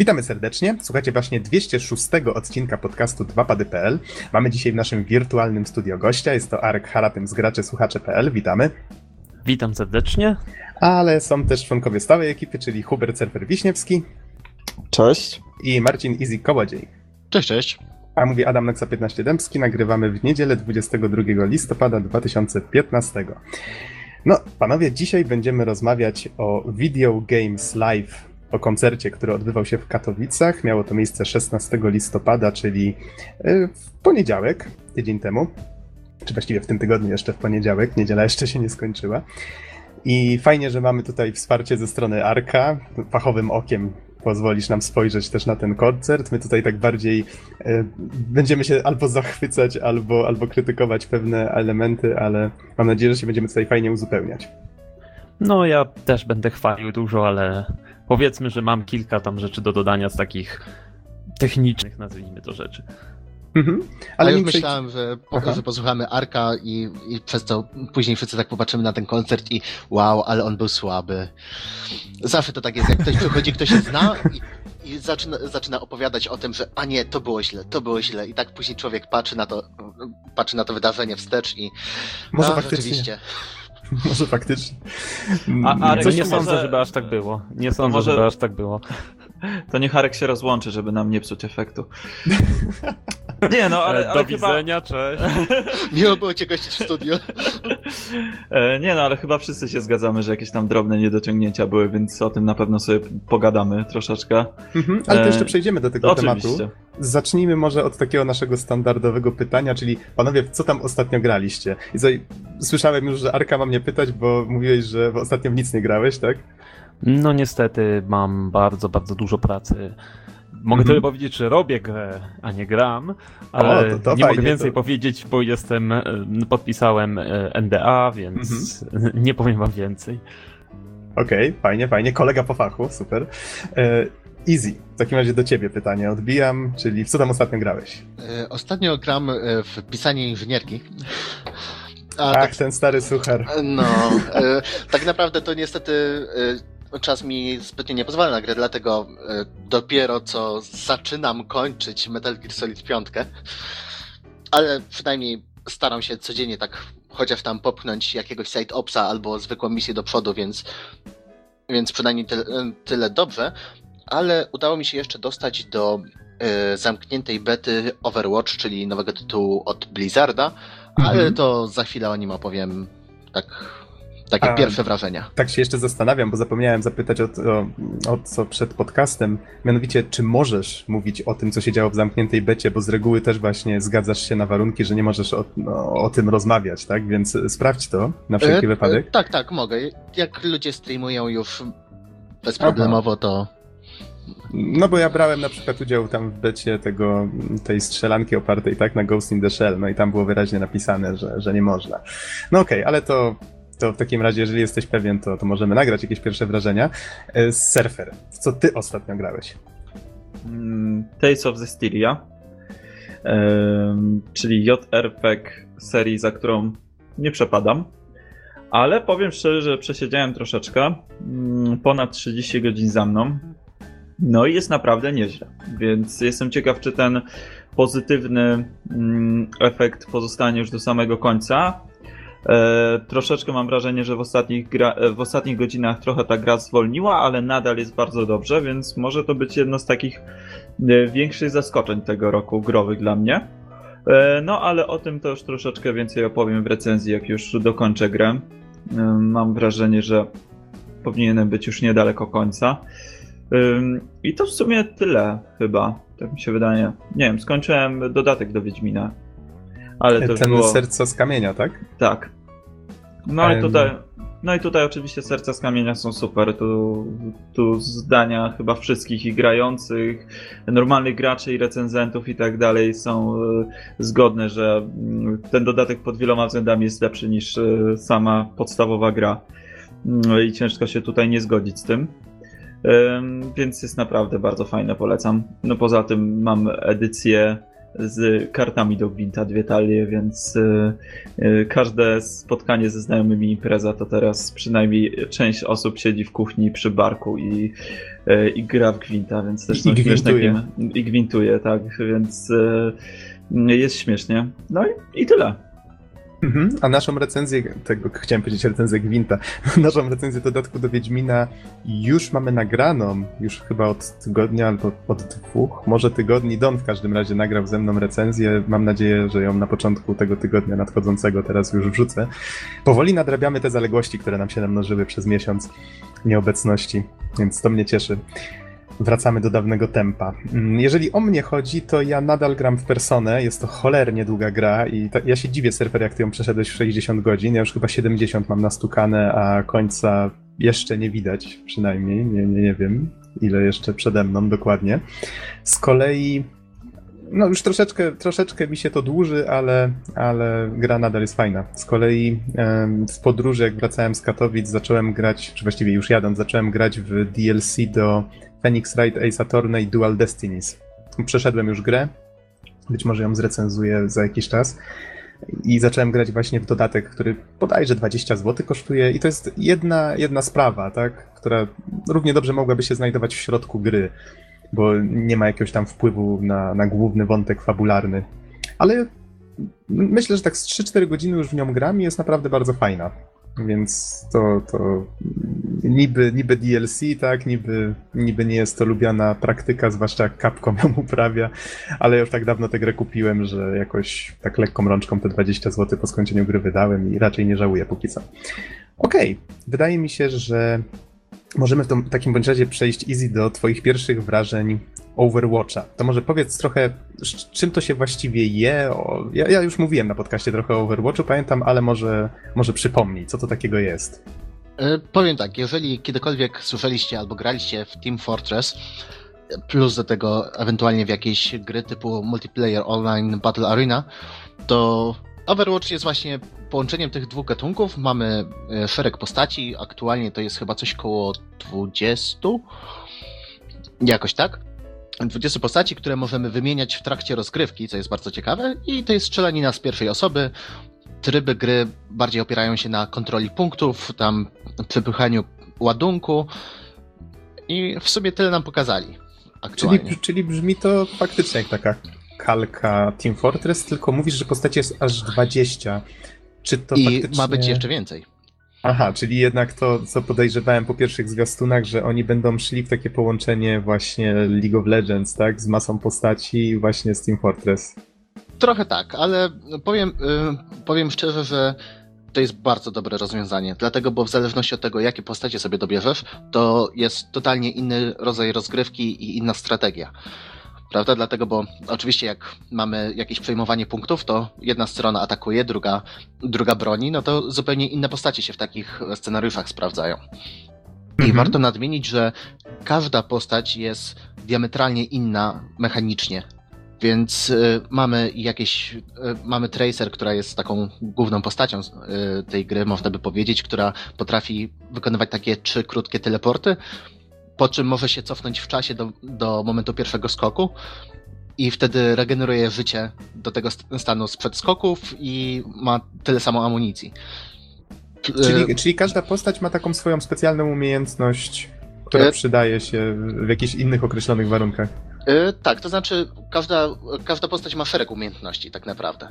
Witamy serdecznie. Słuchacie właśnie 206 odcinka podcastu 2pady.pl. Mamy dzisiaj w naszym wirtualnym studio gościa. Jest to Arek Harapym z graczy słuchacze.pl. Witamy. Witam serdecznie. Ale są też członkowie stałej ekipy, czyli Hubert Serfer Wiśniewski. Cześć. I Marcin Easy Kołodziej. Cześć, cześć. A mówi Adam Nexa 15 Dębski. Nagrywamy w niedzielę 22 listopada 2015. No, panowie, dzisiaj będziemy rozmawiać o Video Games Live o koncercie, który odbywał się w Katowicach. Miało to miejsce 16 listopada, czyli e, w poniedziałek, tydzień temu. Czy właściwie w tym tygodniu jeszcze w poniedziałek, niedziela jeszcze się nie skończyła. I fajnie, że mamy tutaj wsparcie ze strony Arka. Fachowym okiem pozwolisz nam spojrzeć też na ten koncert. My tutaj tak bardziej e, będziemy się albo zachwycać, albo, albo krytykować pewne elementy, ale mam nadzieję, że się będziemy tutaj fajnie uzupełniać. No, ja też będę chwalił dużo, ale powiedzmy, że mam kilka tam rzeczy do dodania z takich technicznych, nazwijmy to rzeczy. Mhm. Ale już myślałem, że, po, że posłuchamy Arka i, i przez to później wszyscy tak popatrzymy na ten koncert i wow, ale on był słaby. Zawsze to tak jest, jak ktoś przychodzi, ktoś się zna i, i zaczyna, zaczyna opowiadać o tym, że a nie, to było źle, to było źle i tak później człowiek patrzy na to, patrzy na to wydarzenie wstecz i Może a, rzeczywiście. Może faktycznie. A, a nie, nie sądzę, może... żeby aż tak było. Nie sądzę, może... żeby aż tak było. To niech Harek się rozłączy, żeby nam nie psuć efektu. Nie no, ale, ale Do chyba... widzenia, cześć. Miło było cię gościć w studiu. E, nie no, ale chyba wszyscy się zgadzamy, że jakieś tam drobne niedociągnięcia były, więc o tym na pewno sobie pogadamy troszeczkę. Mhm, ale to jeszcze przejdziemy do tego Oczywiście. tematu. Zacznijmy może od takiego naszego standardowego pytania, czyli panowie, co tam ostatnio graliście? I słyszałem już, że Arka ma mnie pytać, bo mówiłeś, że ostatnio w nic nie grałeś, tak? No niestety mam bardzo, bardzo dużo pracy. Mogę mhm. tyle powiedzieć, że robię grę, a nie gram, ale o, to, to nie fajnie, mogę więcej to... powiedzieć, bo jestem, e, podpisałem e, NDA, więc mhm. nie powiem wam więcej. Okej, okay, fajnie, fajnie. Kolega po fachu, super. E, easy. W takim razie do ciebie pytanie odbijam, czyli w co tam ostatnio grałeś? Ostatnio gram w pisanie inżynierki. A, Ach, tak, ten stary suchar. No, tak naprawdę to niestety czas mi zbytnio nie pozwala na grę, dlatego e, dopiero co zaczynam kończyć Metal Gear Solid 5. Ale przynajmniej staram się codziennie tak chociaż tam popchnąć jakiegoś side opsa albo zwykłą misję do przodu, więc, więc przynajmniej tyle, tyle dobrze. Ale udało mi się jeszcze dostać do y, zamkniętej bety Overwatch, czyli nowego tytułu od Blizzarda, ale mhm. to za chwilę o nim opowiem tak takie A, pierwsze wrażenia. Tak się jeszcze zastanawiam, bo zapomniałem zapytać o, o, o, co przed podcastem. Mianowicie, czy możesz mówić o tym, co się działo w zamkniętej becie, bo z reguły też właśnie zgadzasz się na warunki, że nie możesz o, no, o tym rozmawiać, tak? Więc sprawdź to na wszelki e, wypadek. E, tak, tak, mogę. Jak ludzie streamują już bezproblemowo, to no bo ja brałem na przykład udział tam w becie tego, tej strzelanki opartej tak na Ghost in the Shell, no i tam było wyraźnie napisane, że, że nie można. No okej, okay, ale to to w takim razie, jeżeli jesteś pewien, to, to możemy nagrać jakieś pierwsze wrażenia. E, Surfer, co ty ostatnio grałeś? Mm, Tales of Zestiria, czyli JRPG serii, za którą nie przepadam. Ale powiem szczerze, że przesiedziałem troszeczkę, mm, ponad 30 godzin za mną. No i jest naprawdę nieźle, więc jestem ciekaw, czy ten pozytywny mm, efekt pozostanie już do samego końca, E, troszeczkę mam wrażenie, że w ostatnich, gra, e, w ostatnich godzinach trochę ta gra zwolniła, ale nadal jest bardzo dobrze, więc może to być jedno z takich e, większych zaskoczeń tego roku growych dla mnie. E, no ale o tym to już troszeczkę więcej opowiem w recenzji, jak już dokończę grę. E, mam wrażenie, że powinienem być już niedaleko końca. I to w sumie tyle chyba, tak mi się wydaje. Nie wiem, skończyłem dodatek do Wiedźmina ale to Ten było... serca z kamienia, tak? Tak. No i tutaj, no i tutaj oczywiście serca z kamienia są super. Tu, tu zdania chyba wszystkich i grających, normalnych graczy i recenzentów i tak dalej są e, zgodne, że mm, ten dodatek pod wieloma względami jest lepszy niż e, sama podstawowa gra. No I ciężko się tutaj nie zgodzić z tym. Więc jest naprawdę bardzo fajne, polecam. No poza tym mam edycję z kartami do Gwinta, dwie talie, więc y, y, każde spotkanie ze znajomymi impreza to teraz przynajmniej część osób siedzi w kuchni przy barku i, y, i gra w Gwinta, więc też I, gwintuje. I gwintuje, tak, więc jest śmiesznie. No i, i tyle. Mhm. A naszą recenzję, tego chciałem powiedzieć recenzję Gwinta, naszą recenzję dodatku do Wiedźmina już mamy nagraną, już chyba od tygodnia albo od dwóch, może tygodni. Don w każdym razie nagrał ze mną recenzję. Mam nadzieję, że ją na początku tego tygodnia nadchodzącego teraz już wrzucę. Powoli nadrabiamy te zaległości, które nam się namnożyły przez miesiąc nieobecności, więc to mnie cieszy wracamy do dawnego tempa. Mm, jeżeli o mnie chodzi, to ja nadal gram w Personę, jest to cholernie długa gra i ja się dziwię, serwer, jak ty ją przeszedłeś w 60 godzin, ja już chyba 70 mam nastukane, a końca jeszcze nie widać przynajmniej, nie, nie, nie wiem ile jeszcze przede mną dokładnie. Z kolei no już troszeczkę, troszeczkę mi się to dłuży, ale, ale gra nadal jest fajna. Z kolei w podróży, jak wracałem z Katowic, zacząłem grać, czy właściwie już jadąc, zacząłem grać w DLC do Phoenix Wright Ace Attorney Dual Destinies. Przeszedłem już grę, być może ją zrecenzuję za jakiś czas. I zacząłem grać właśnie w dodatek, który bodajże 20 zł kosztuje. I to jest jedna, jedna sprawa, tak? która równie dobrze mogłaby się znajdować w środku gry, bo nie ma jakiegoś tam wpływu na, na główny wątek fabularny. Ale myślę, że tak z 3-4 godziny już w nią gram i jest naprawdę bardzo fajna. Więc to, to niby, niby DLC, tak, niby, niby nie jest to lubiana praktyka, zwłaszcza jak Capcom ją uprawia, ale już tak dawno tę grę kupiłem, że jakoś tak lekką rączką te 20 zł po skończeniu gry wydałem i raczej nie żałuję póki co. Okej, okay. wydaje mi się, że możemy w takim bądź razie przejść easy do twoich pierwszych wrażeń Overwatcha. To może powiedz trochę, czym to się właściwie je? O, ja, ja, już mówiłem na podcaście trochę o Overwatchu, pamiętam, ale może, może przypomnij, co to takiego jest. E, powiem tak, jeżeli kiedykolwiek słyszeliście albo graliście w Team Fortress, plus do tego ewentualnie w jakieś gry typu multiplayer online Battle Arena, to Overwatch jest właśnie połączeniem tych dwóch gatunków. Mamy e, szereg postaci, aktualnie to jest chyba coś koło 20, jakoś tak. 20 postaci, które możemy wymieniać w trakcie rozgrywki, co jest bardzo ciekawe, i to jest strzelanina z pierwszej osoby. Tryby gry bardziej opierają się na kontroli punktów, tam przepychaniu ładunku i w sumie tyle nam pokazali. Aktualnie. Czyli, czyli brzmi to faktycznie jak taka kalka Team Fortress, tylko mówisz, że postaci jest aż 20. Czy to I faktycznie... ma być jeszcze więcej. Aha, czyli jednak to, co podejrzewałem po pierwszych zwiastunach, że oni będą szli w takie połączenie właśnie League of Legends, tak? Z masą postaci właśnie z Team Fortress. Trochę tak, ale powiem, yy, powiem szczerze, że to jest bardzo dobre rozwiązanie. Dlatego, bo w zależności od tego, jakie postacie sobie dobierzesz, to jest totalnie inny rodzaj rozgrywki i inna strategia prawda? Dlatego, bo oczywiście jak mamy jakieś przejmowanie punktów, to jedna strona atakuje, druga, druga broni, no to zupełnie inne postacie się w takich scenariuszach sprawdzają. I mhm. warto nadmienić, że każda postać jest diametralnie inna mechanicznie. Więc y, mamy jakieś. Y, mamy Tracer, która jest taką główną postacią y, tej gry, można by powiedzieć, która potrafi wykonywać takie trzy krótkie teleporty po czym może się cofnąć w czasie do, do momentu pierwszego skoku i wtedy regeneruje życie do tego stanu sprzed skoków i ma tyle samo amunicji. Czyli, czyli każda postać ma taką swoją specjalną umiejętność, która e... przydaje się w jakichś innych określonych warunkach. E, tak, to znaczy każda, każda postać ma szereg umiejętności tak naprawdę.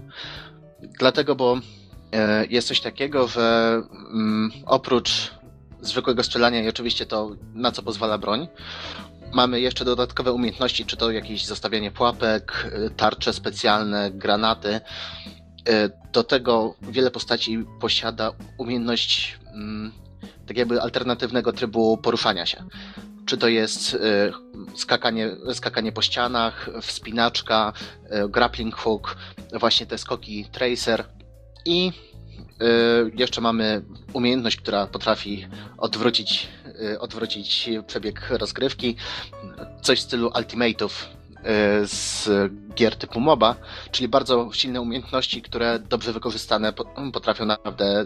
Dlatego, bo jest coś takiego, że mm, oprócz zwykłego strzelania i oczywiście to, na co pozwala broń. Mamy jeszcze dodatkowe umiejętności, czy to jakieś zostawianie pułapek, y, tarcze specjalne, granaty. Y, do tego wiele postaci posiada umiejętność mm, tak jakby alternatywnego trybu poruszania się. Czy to jest y, skakanie, skakanie po ścianach, wspinaczka, grappling hook, właśnie te skoki tracer i jeszcze mamy umiejętność, która potrafi odwrócić, y, odwrócić przebieg rozgrywki. Coś w stylu ultimate'ów y, z gier typu MOBA, czyli bardzo silne umiejętności, które dobrze wykorzystane potrafią naprawdę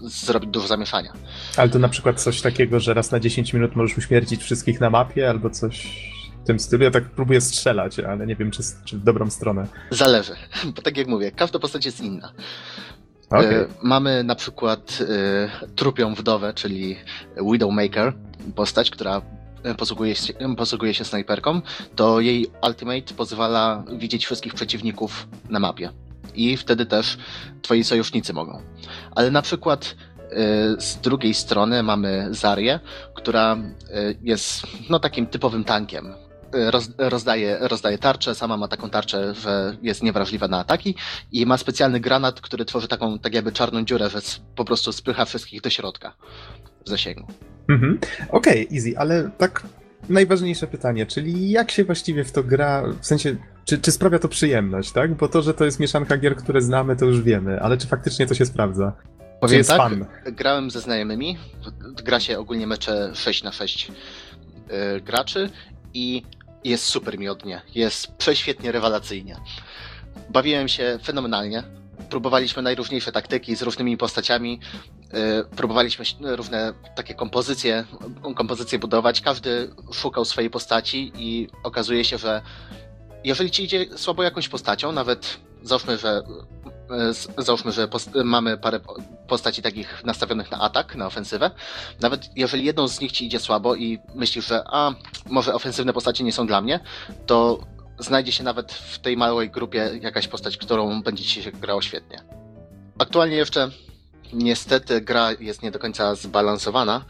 zrobić dużo zamieszania. Ale to na przykład coś takiego, że raz na 10 minut możesz uśmiercić wszystkich na mapie, albo coś tym stylu. Ja tak próbuję strzelać, ale nie wiem, czy, czy w dobrą stronę. Zależy, bo tak jak mówię, każda postać jest inna. Okay. Mamy na przykład trupią wdowę, czyli Widowmaker, postać, która posługuje się, posługuje się snajperką, to jej ultimate pozwala widzieć wszystkich przeciwników na mapie. I wtedy też twoi sojusznicy mogą. Ale na przykład y, z drugiej strony mamy Zarię, która jest no, takim typowym tankiem. Y, roz, rozdaje, rozdaje tarczę, sama ma taką tarczę, że jest niewrażliwa na ataki i ma specjalny granat, który tworzy taką tak jakby czarną dziurę, że po prostu spycha wszystkich do środka w zasięgu. Mhm. Okej, okay, easy, ale tak najważniejsze pytanie, czyli jak się właściwie w to gra, w sensie, czy, czy sprawia to przyjemność, tak? Bo to, że to jest mieszanka gier, które znamy, to już wiemy, ale czy faktycznie to się sprawdza? Powiem tak, fan? grałem ze znajomymi, gra się ogólnie mecze 6 na 6 yy, graczy i jest super miodnie, jest prześwietnie rewelacyjnie. Bawiłem się fenomenalnie, próbowaliśmy najróżniejsze taktyki z różnymi postaciami, y, próbowaliśmy różne takie kompozycje, kompozycje budować. Każdy szukał swojej postaci i okazuje się, że jeżeli ci idzie słabo jakąś postacią, nawet załóżmy, że załóżmy, że mamy parę postaci takich nastawionych na atak, na ofensywę. Nawet jeżeli jedną z nich ci idzie słabo i myślisz, że a, może ofensywne postacie nie są dla mnie, to znajdzie się nawet w tej małej grupie jakaś postać, którą będzie ci się grało świetnie. Aktualnie jeszcze niestety gra jest nie do końca zbalansowana.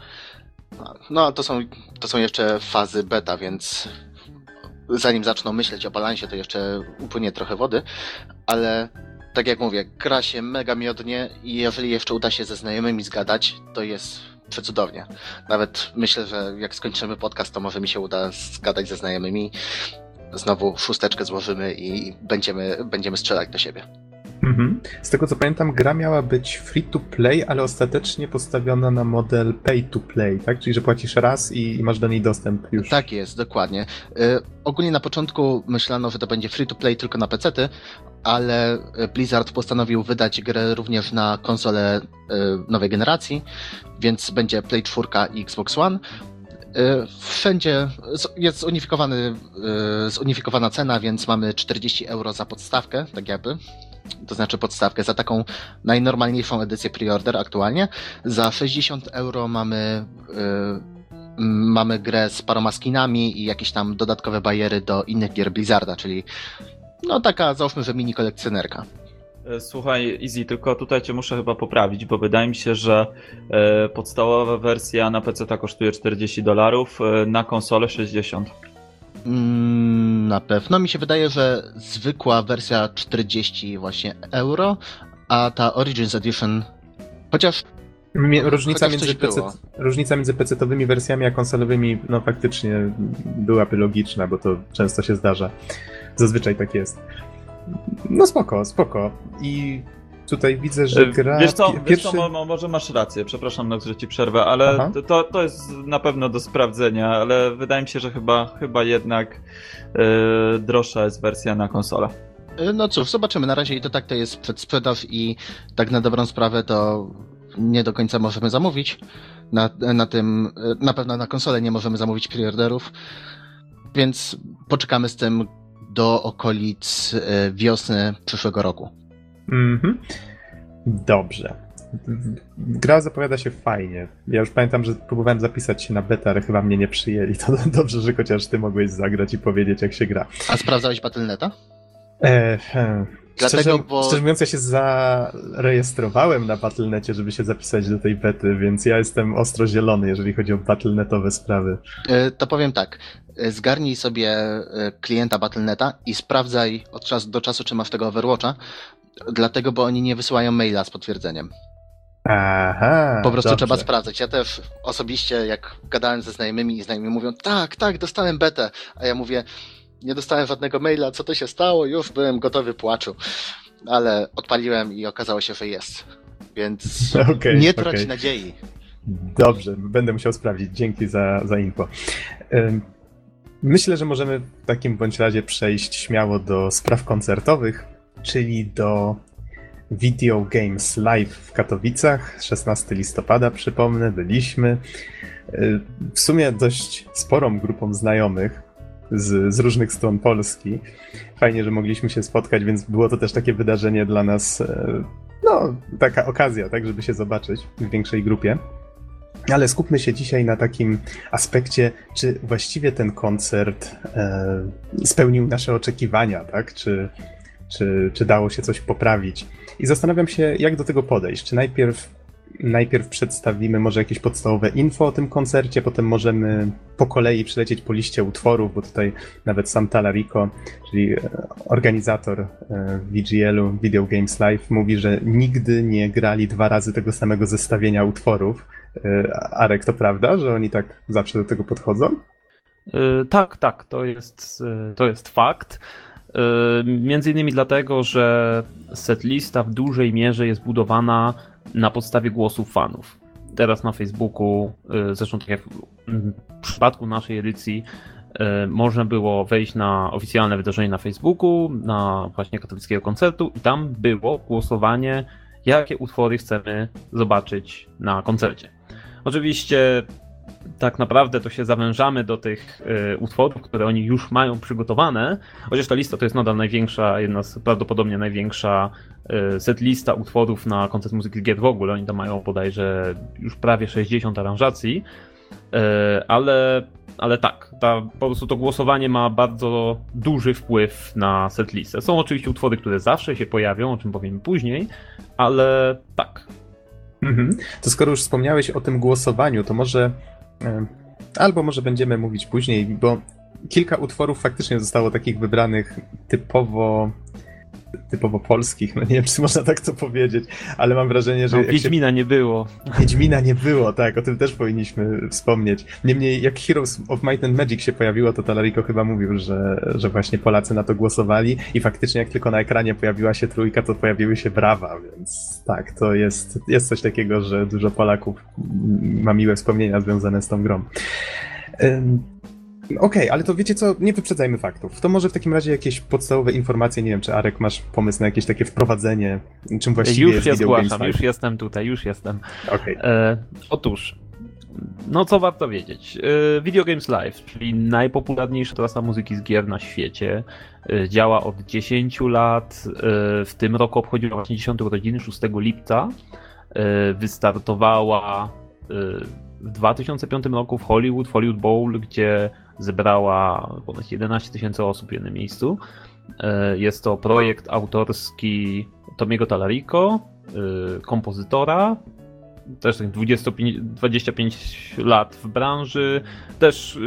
No, to są, to są jeszcze fazy beta, więc zanim zaczną myśleć o balansie, to jeszcze upłynie trochę wody, ale tak jak mówię, gra się mega miodnie i jeżeli jeszcze uda się ze znajomymi zgadać, to jest przecudownie. Nawet myślę, że jak skończymy podcast, to może mi się uda zgadać ze znajomymi znowu szósteczkę złożymy i będziemy, będziemy strzelać do siebie. Mhm. Z tego co pamiętam, gra miała być free to play, ale ostatecznie postawiona na model pay to play, tak? Czyli że płacisz raz i, i masz do niej dostęp już. Tak jest, dokładnie. Y, ogólnie na początku myślano, że to będzie free to play tylko na PC, ale Blizzard postanowił wydać grę również na konsole y, nowej generacji, więc będzie Play 4 i Xbox One. E, wszędzie jest zunifikowany, zunifikowana cena, więc mamy 40 euro za podstawkę, tak jakby. To znaczy podstawkę za taką najnormalniejszą edycję preorder aktualnie. Za 60 euro mamy, yy, mamy grę z paroma skinami i jakieś tam dodatkowe bariery do innych gier Blizzarda, czyli no taka załóżmy, że mini kolekcjonerka. E, słuchaj, Easy, tylko tutaj cię muszę chyba poprawić, bo wydaje mi się, że e, podstawowa wersja na PC kosztuje 40 dolarów, e, na konsolę 60. Mm, na pewno mi się wydaje, że zwykła wersja 40 właśnie euro, a ta Origins Edition, chociaż Różnica między, PC, różnica między PC-owymi wersjami a konsolowymi, no faktycznie byłaby logiczna, bo to często się zdarza. Zazwyczaj tak jest. No spoko, spoko. I tutaj widzę, że e, gra... Wiesz co, pierwszy... wiesz co może masz rację, przepraszam, no, że ci przerwę, ale to, to jest na pewno do sprawdzenia, ale wydaje mi się, że chyba, chyba jednak yy, droższa jest wersja na konsolę. E, no cóż, zobaczymy. Na razie i to tak to jest przedsprzedaż i tak na dobrą sprawę to nie do końca możemy zamówić. Na, na tym, na pewno na konsolę nie możemy zamówić preorderów, więc poczekamy z tym do okolic wiosny przyszłego roku. Mhm. Dobrze. Gra zapowiada się fajnie. Ja już pamiętam, że próbowałem zapisać się na beta, ale chyba mnie nie przyjęli. To dobrze, że chociaż ty mogłeś zagrać i powiedzieć, jak się gra. A sprawdzałeś Battle.neta? E, Dlatego, szczerze, bo... szczerze mówiąc, ja się zarejestrowałem na Battle.necie, żeby się zapisać do tej bety, więc ja jestem ostro zielony, jeżeli chodzi o Battle.netowe sprawy. E, to powiem tak. E, zgarnij sobie e, klienta Battle.neta i sprawdzaj od czasu do czasu, czy masz tego Overwatcha, dlatego, bo oni nie wysyłają maila z potwierdzeniem. Aha. Po prostu dobrze. trzeba sprawdzać. Ja też osobiście, jak gadałem ze znajomymi i znajomi mówią, tak, tak, dostałem betę, a ja mówię, nie dostałem żadnego maila, co to się stało, już byłem gotowy płaczu. Ale odpaliłem i okazało się, że jest. Więc okay, nie trać okay. nadziei. Dobrze, będę musiał sprawdzić. Dzięki za, za info. Myślę, że możemy w takim bądź razie przejść śmiało do spraw koncertowych, czyli do Video Games Live w Katowicach. 16 listopada, przypomnę, byliśmy. W sumie dość sporą grupą znajomych, z, z różnych stron Polski. Fajnie, że mogliśmy się spotkać, więc było to też takie wydarzenie dla nas, e, no, taka okazja, tak, żeby się zobaczyć w większej grupie. Ale skupmy się dzisiaj na takim aspekcie, czy właściwie ten koncert e, spełnił nasze oczekiwania, tak? Czy, czy, czy dało się coś poprawić? I zastanawiam się, jak do tego podejść. Czy najpierw najpierw przedstawimy może jakieś podstawowe info o tym koncercie, potem możemy po kolei przylecieć po liście utworów, bo tutaj nawet sam Talarico, czyli e, organizator e, VGL-u Video Games Live, mówi, że nigdy nie grali dwa razy tego samego zestawienia utworów. E, Arek, to prawda, że oni tak zawsze do tego podchodzą? Tak, tak, to jest, to jest fakt. Między innymi dlatego, że setlista w dużej mierze jest budowana na podstawie głosów fanów. Teraz na Facebooku, y, zresztą tak jak w przypadku naszej edycji, y, można było wejść na oficjalne wydarzenie na Facebooku, na właśnie katolickiego koncertu i tam było głosowanie, jakie utwory chcemy zobaczyć na koncercie. Oczywiście tak naprawdę to się zawężamy do tych y, utworów, które oni już mają przygotowane, chociaż ta lista to jest nadal największa, jedna z prawdopodobnie największa y, setlista utworów na koncert muzyki gier w ogóle. Oni tam mają bodajże już prawie 60 aranżacji, y, ale, ale tak, ta, po prostu to głosowanie ma bardzo duży wpływ na setlistę. Są oczywiście utwory, które zawsze się pojawią, o czym powiemy później, ale tak. Mhm. To skoro już wspomniałeś o tym głosowaniu, to może Albo może będziemy mówić później, bo kilka utworów faktycznie zostało takich wybranych typowo typowo polskich, no nie wiem, czy można tak to powiedzieć, ale mam wrażenie, że... No, Wiedźmina się... nie było. Wiedźmina nie było, tak, o tym też powinniśmy wspomnieć. Niemniej, jak Heroes of Might and Magic się pojawiło, to Talarico chyba mówił, że, że właśnie Polacy na to głosowali i faktycznie jak tylko na ekranie pojawiła się trójka, to pojawiły się brawa, więc tak, to jest, jest coś takiego, że dużo Polaków ma miłe wspomnienia związane z tą grą. Okej, okay, ale to wiecie co, nie wyprzedzajmy faktów. To może w takim razie jakieś podstawowe informacje, nie wiem, czy Arek masz pomysł na jakieś takie wprowadzenie, czym właściwie już jest się zgłaszam, Już jestem tutaj, już jestem. Okay. E, otóż, no co warto wiedzieć? E, Video Games Live, czyli najpopularniejsza trasa muzyki z gier na świecie, e, działa od 10 lat, e, w tym roku obchodziła właśnie 10 urodziny, 6 lipca. Wystartowała w 2005 roku w Hollywood, w Hollywood Bowl, gdzie zebrała ponad 11 tysięcy osób w jednym miejscu. E, jest to projekt autorski Tomiego Talarico, e, kompozytora, też 25, tak 25 lat w branży, też e,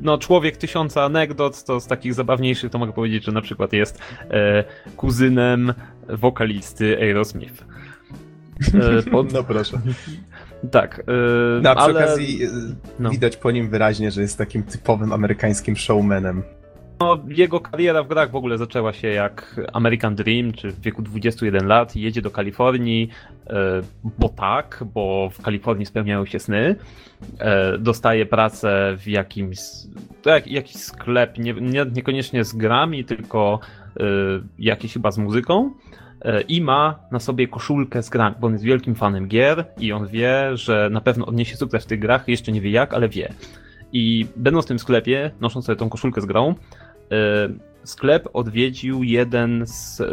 no, człowiek tysiąca anegdot, to z takich zabawniejszych to mogę powiedzieć, że na przykład jest kuzynem wokalisty Aerosmith. Pod... No proszę. Tak. Yy, no, a przy ale... okazji yy, no. widać po nim wyraźnie, że jest takim typowym amerykańskim showmanem. No, jego kariera w grach w ogóle zaczęła się jak American Dream, czy w wieku 21 lat jedzie do Kalifornii, yy, bo tak, bo w Kalifornii spełniają się sny. Yy, dostaje pracę w jakimś, jak, jakiś sklep, nie, nie, niekoniecznie z grami, tylko jakiś chyba z muzyką i ma na sobie koszulkę z grami, bo on jest wielkim fanem gier i on wie, że na pewno odniesie sukces w tych grach, jeszcze nie wie jak, ale wie. I będąc w tym sklepie, nosząc sobie tą koszulkę z grą, e, sklep odwiedził jeden z e,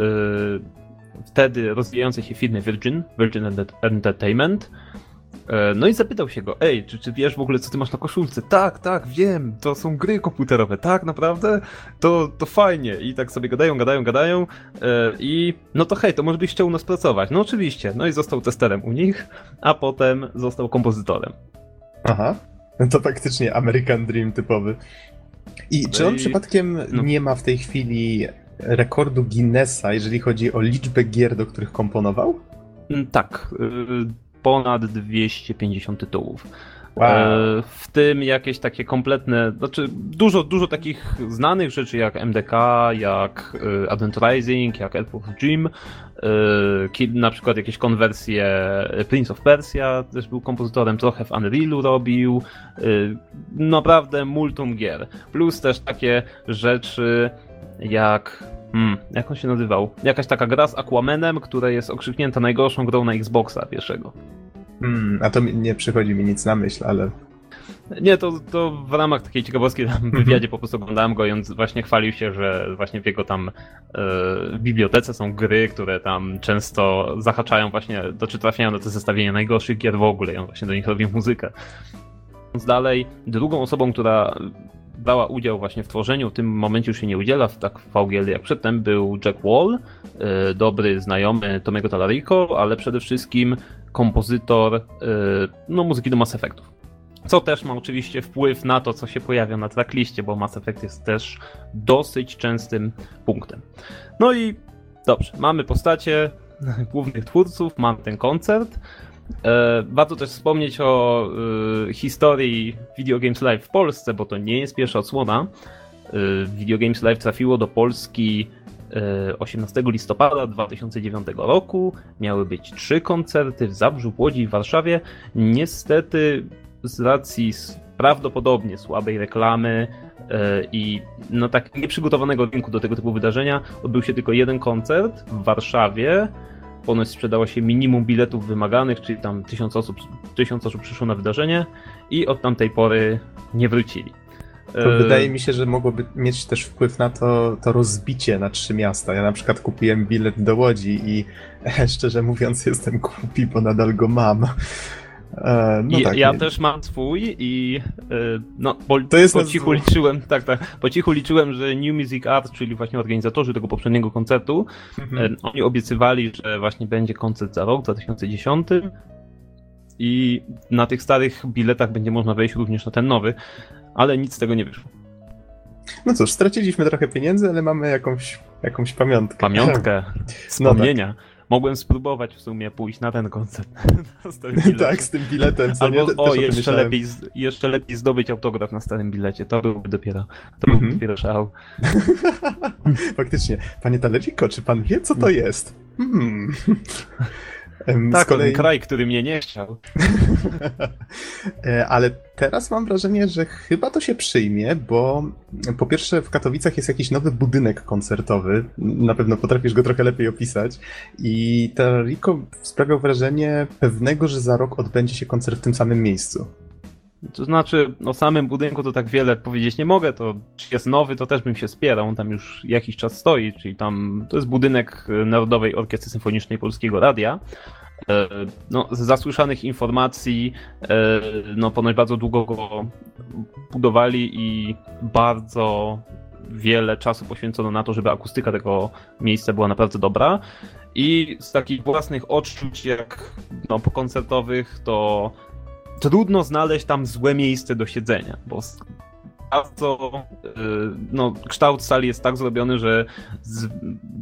wtedy rozwijającej się firmy Virgin, Virgin Entertainment, E, no i zapytał się go, ej, czy, czy wiesz w ogóle, co ty masz na koszulce? Tak, tak, wiem, to są gry komputerowe, tak, naprawdę? To, to fajnie. I tak sobie gadają, gadają, gadają e, i no to hej, to może byś chciał u nas pracować. No oczywiście. No i został testerem u nich, a potem został kompozytorem. Aha, no to faktycznie American Dream typowy. I no czy on i... przypadkiem no. nie ma w tej chwili rekordu Guinnessa, jeżeli chodzi o liczbę gier, do których komponował? Mm, tak. Ponad 250 tytułów. Wow. E, w tym jakieś takie kompletne, znaczy dużo, dużo takich znanych rzeczy jak MDK, jak e, Adventurizing, jak Elf of Dream, e, na przykład jakieś konwersje Prince of Persia, też był kompozytorem, trochę w Unrealu robił, naprawdę multum gier. Plus też takie rzeczy jak Hmm, jak on się nazywał? Jakaś taka gra z Aquamanem, która jest okrzyknięta najgorszą grą na Xboxa pierwszego. Hmm, a to nie przychodzi mi nic na myśl, ale. Nie, to, to w ramach takiej ciekawostki tam mhm. wywiadzie po prostu oglądałem go i on właśnie chwalił się, że właśnie w jego tam e, bibliotece są gry, które tam często zahaczają właśnie, to czy trafiają do te zestawienia najgorszych gier w ogóle i on właśnie do nich robi muzykę. Dalej, drugą osobą, która brała udział właśnie w tworzeniu, w tym momencie już się nie udziela w tak VGL jak przedtem, był Jack Wall, e, dobry znajomy Tomego Talarico, ale przede wszystkim kompozytor e, no, muzyki do Mass Effectów. Co też ma oczywiście wpływ na to, co się pojawia na trackliście, bo Mass Effect jest też dosyć częstym punktem. No i dobrze, mamy postacie głównych twórców, mamy ten koncert. E, warto też wspomnieć o e, historii Video Games Live w Polsce, bo to nie jest pierwsza odsłona. E, Video Games Live trafiło do Polski 18 listopada 2009 roku. Miały być trzy koncerty w Zabrzu, Łodzi i Warszawie. Niestety z racji prawdopodobnie słabej reklamy i no tak nieprzygotowanego rynku do tego typu wydarzenia odbył się tylko jeden koncert w Warszawie ponoć sprzedało się minimum biletów wymaganych, czyli tam tysiąc osób, tysiąc osób przyszło na wydarzenie i od tamtej pory nie wrócili. To e... wydaje mi się, że mogłoby mieć też wpływ na to, to rozbicie na trzy miasta. Ja na przykład kupiłem bilet do Łodzi i szczerze mówiąc jestem głupi, bo nadal go mam. E, no I, tak, ja nie. też mam swój i e, no, po, to jest po cichu liczyłem, tak, tak, po cichu liczyłem, że New Music Art, czyli właśnie organizatorzy tego poprzedniego koncertu, mhm. E, oni obiecywali, że właśnie będzie koncert za rok 2010 i na tych starych biletach będzie można wejść również na ten nowy, ale nic z tego nie wyszło. No cóż, straciliśmy trochę pieniędzy, ale mamy jakąś, jakąś pamiątkę. Pamiątkę, wspomnienia. No tak mogłem spróbować w sumie pójść na ten koncert. tak, z tym biletem. Co Albo, nie? o, jeszcze lepiej, jeszcze lepiej zdobyć autograf na starym bilecie. To byłby dopiero, to byłby mm -hmm. dopiero szał. Faktycznie. Panie Taleriko, czy pan wie, co to jest? Hmm. Tak, z kolei... kraj, który mnie nie chciał. E, ale teraz mam wrażenie, że chyba to się przyjmie, bo po pierwsze w Katowicach jest jakiś nowy budynek koncertowy. Na pewno potrafisz go trochę lepiej opisać. I Tariko sprawiał wrażenie pewnego, że za rok odbędzie się koncert w tym samym miejscu. To znaczy, o samym budynku to tak wiele powiedzieć nie mogę, to czy jest nowy, to też bym się spierał, on tam już jakiś czas stoi, czyli tam, to jest budynek Narodowej Orkiestry Symfonicznej Polskiego Radia. E, no, z zasłyszanych informacji, e, no ponoć bardzo długo go budowali i bardzo wiele czasu poświęcono na to, żeby akustyka tego miejsca była naprawdę dobra. I z takich własnych odczuć, jak no, pokoncertowych, to trudno znaleźć tam złe miejsce do siedzenia, bo bardzo, y, no, kształt sali jest tak zrobiony, że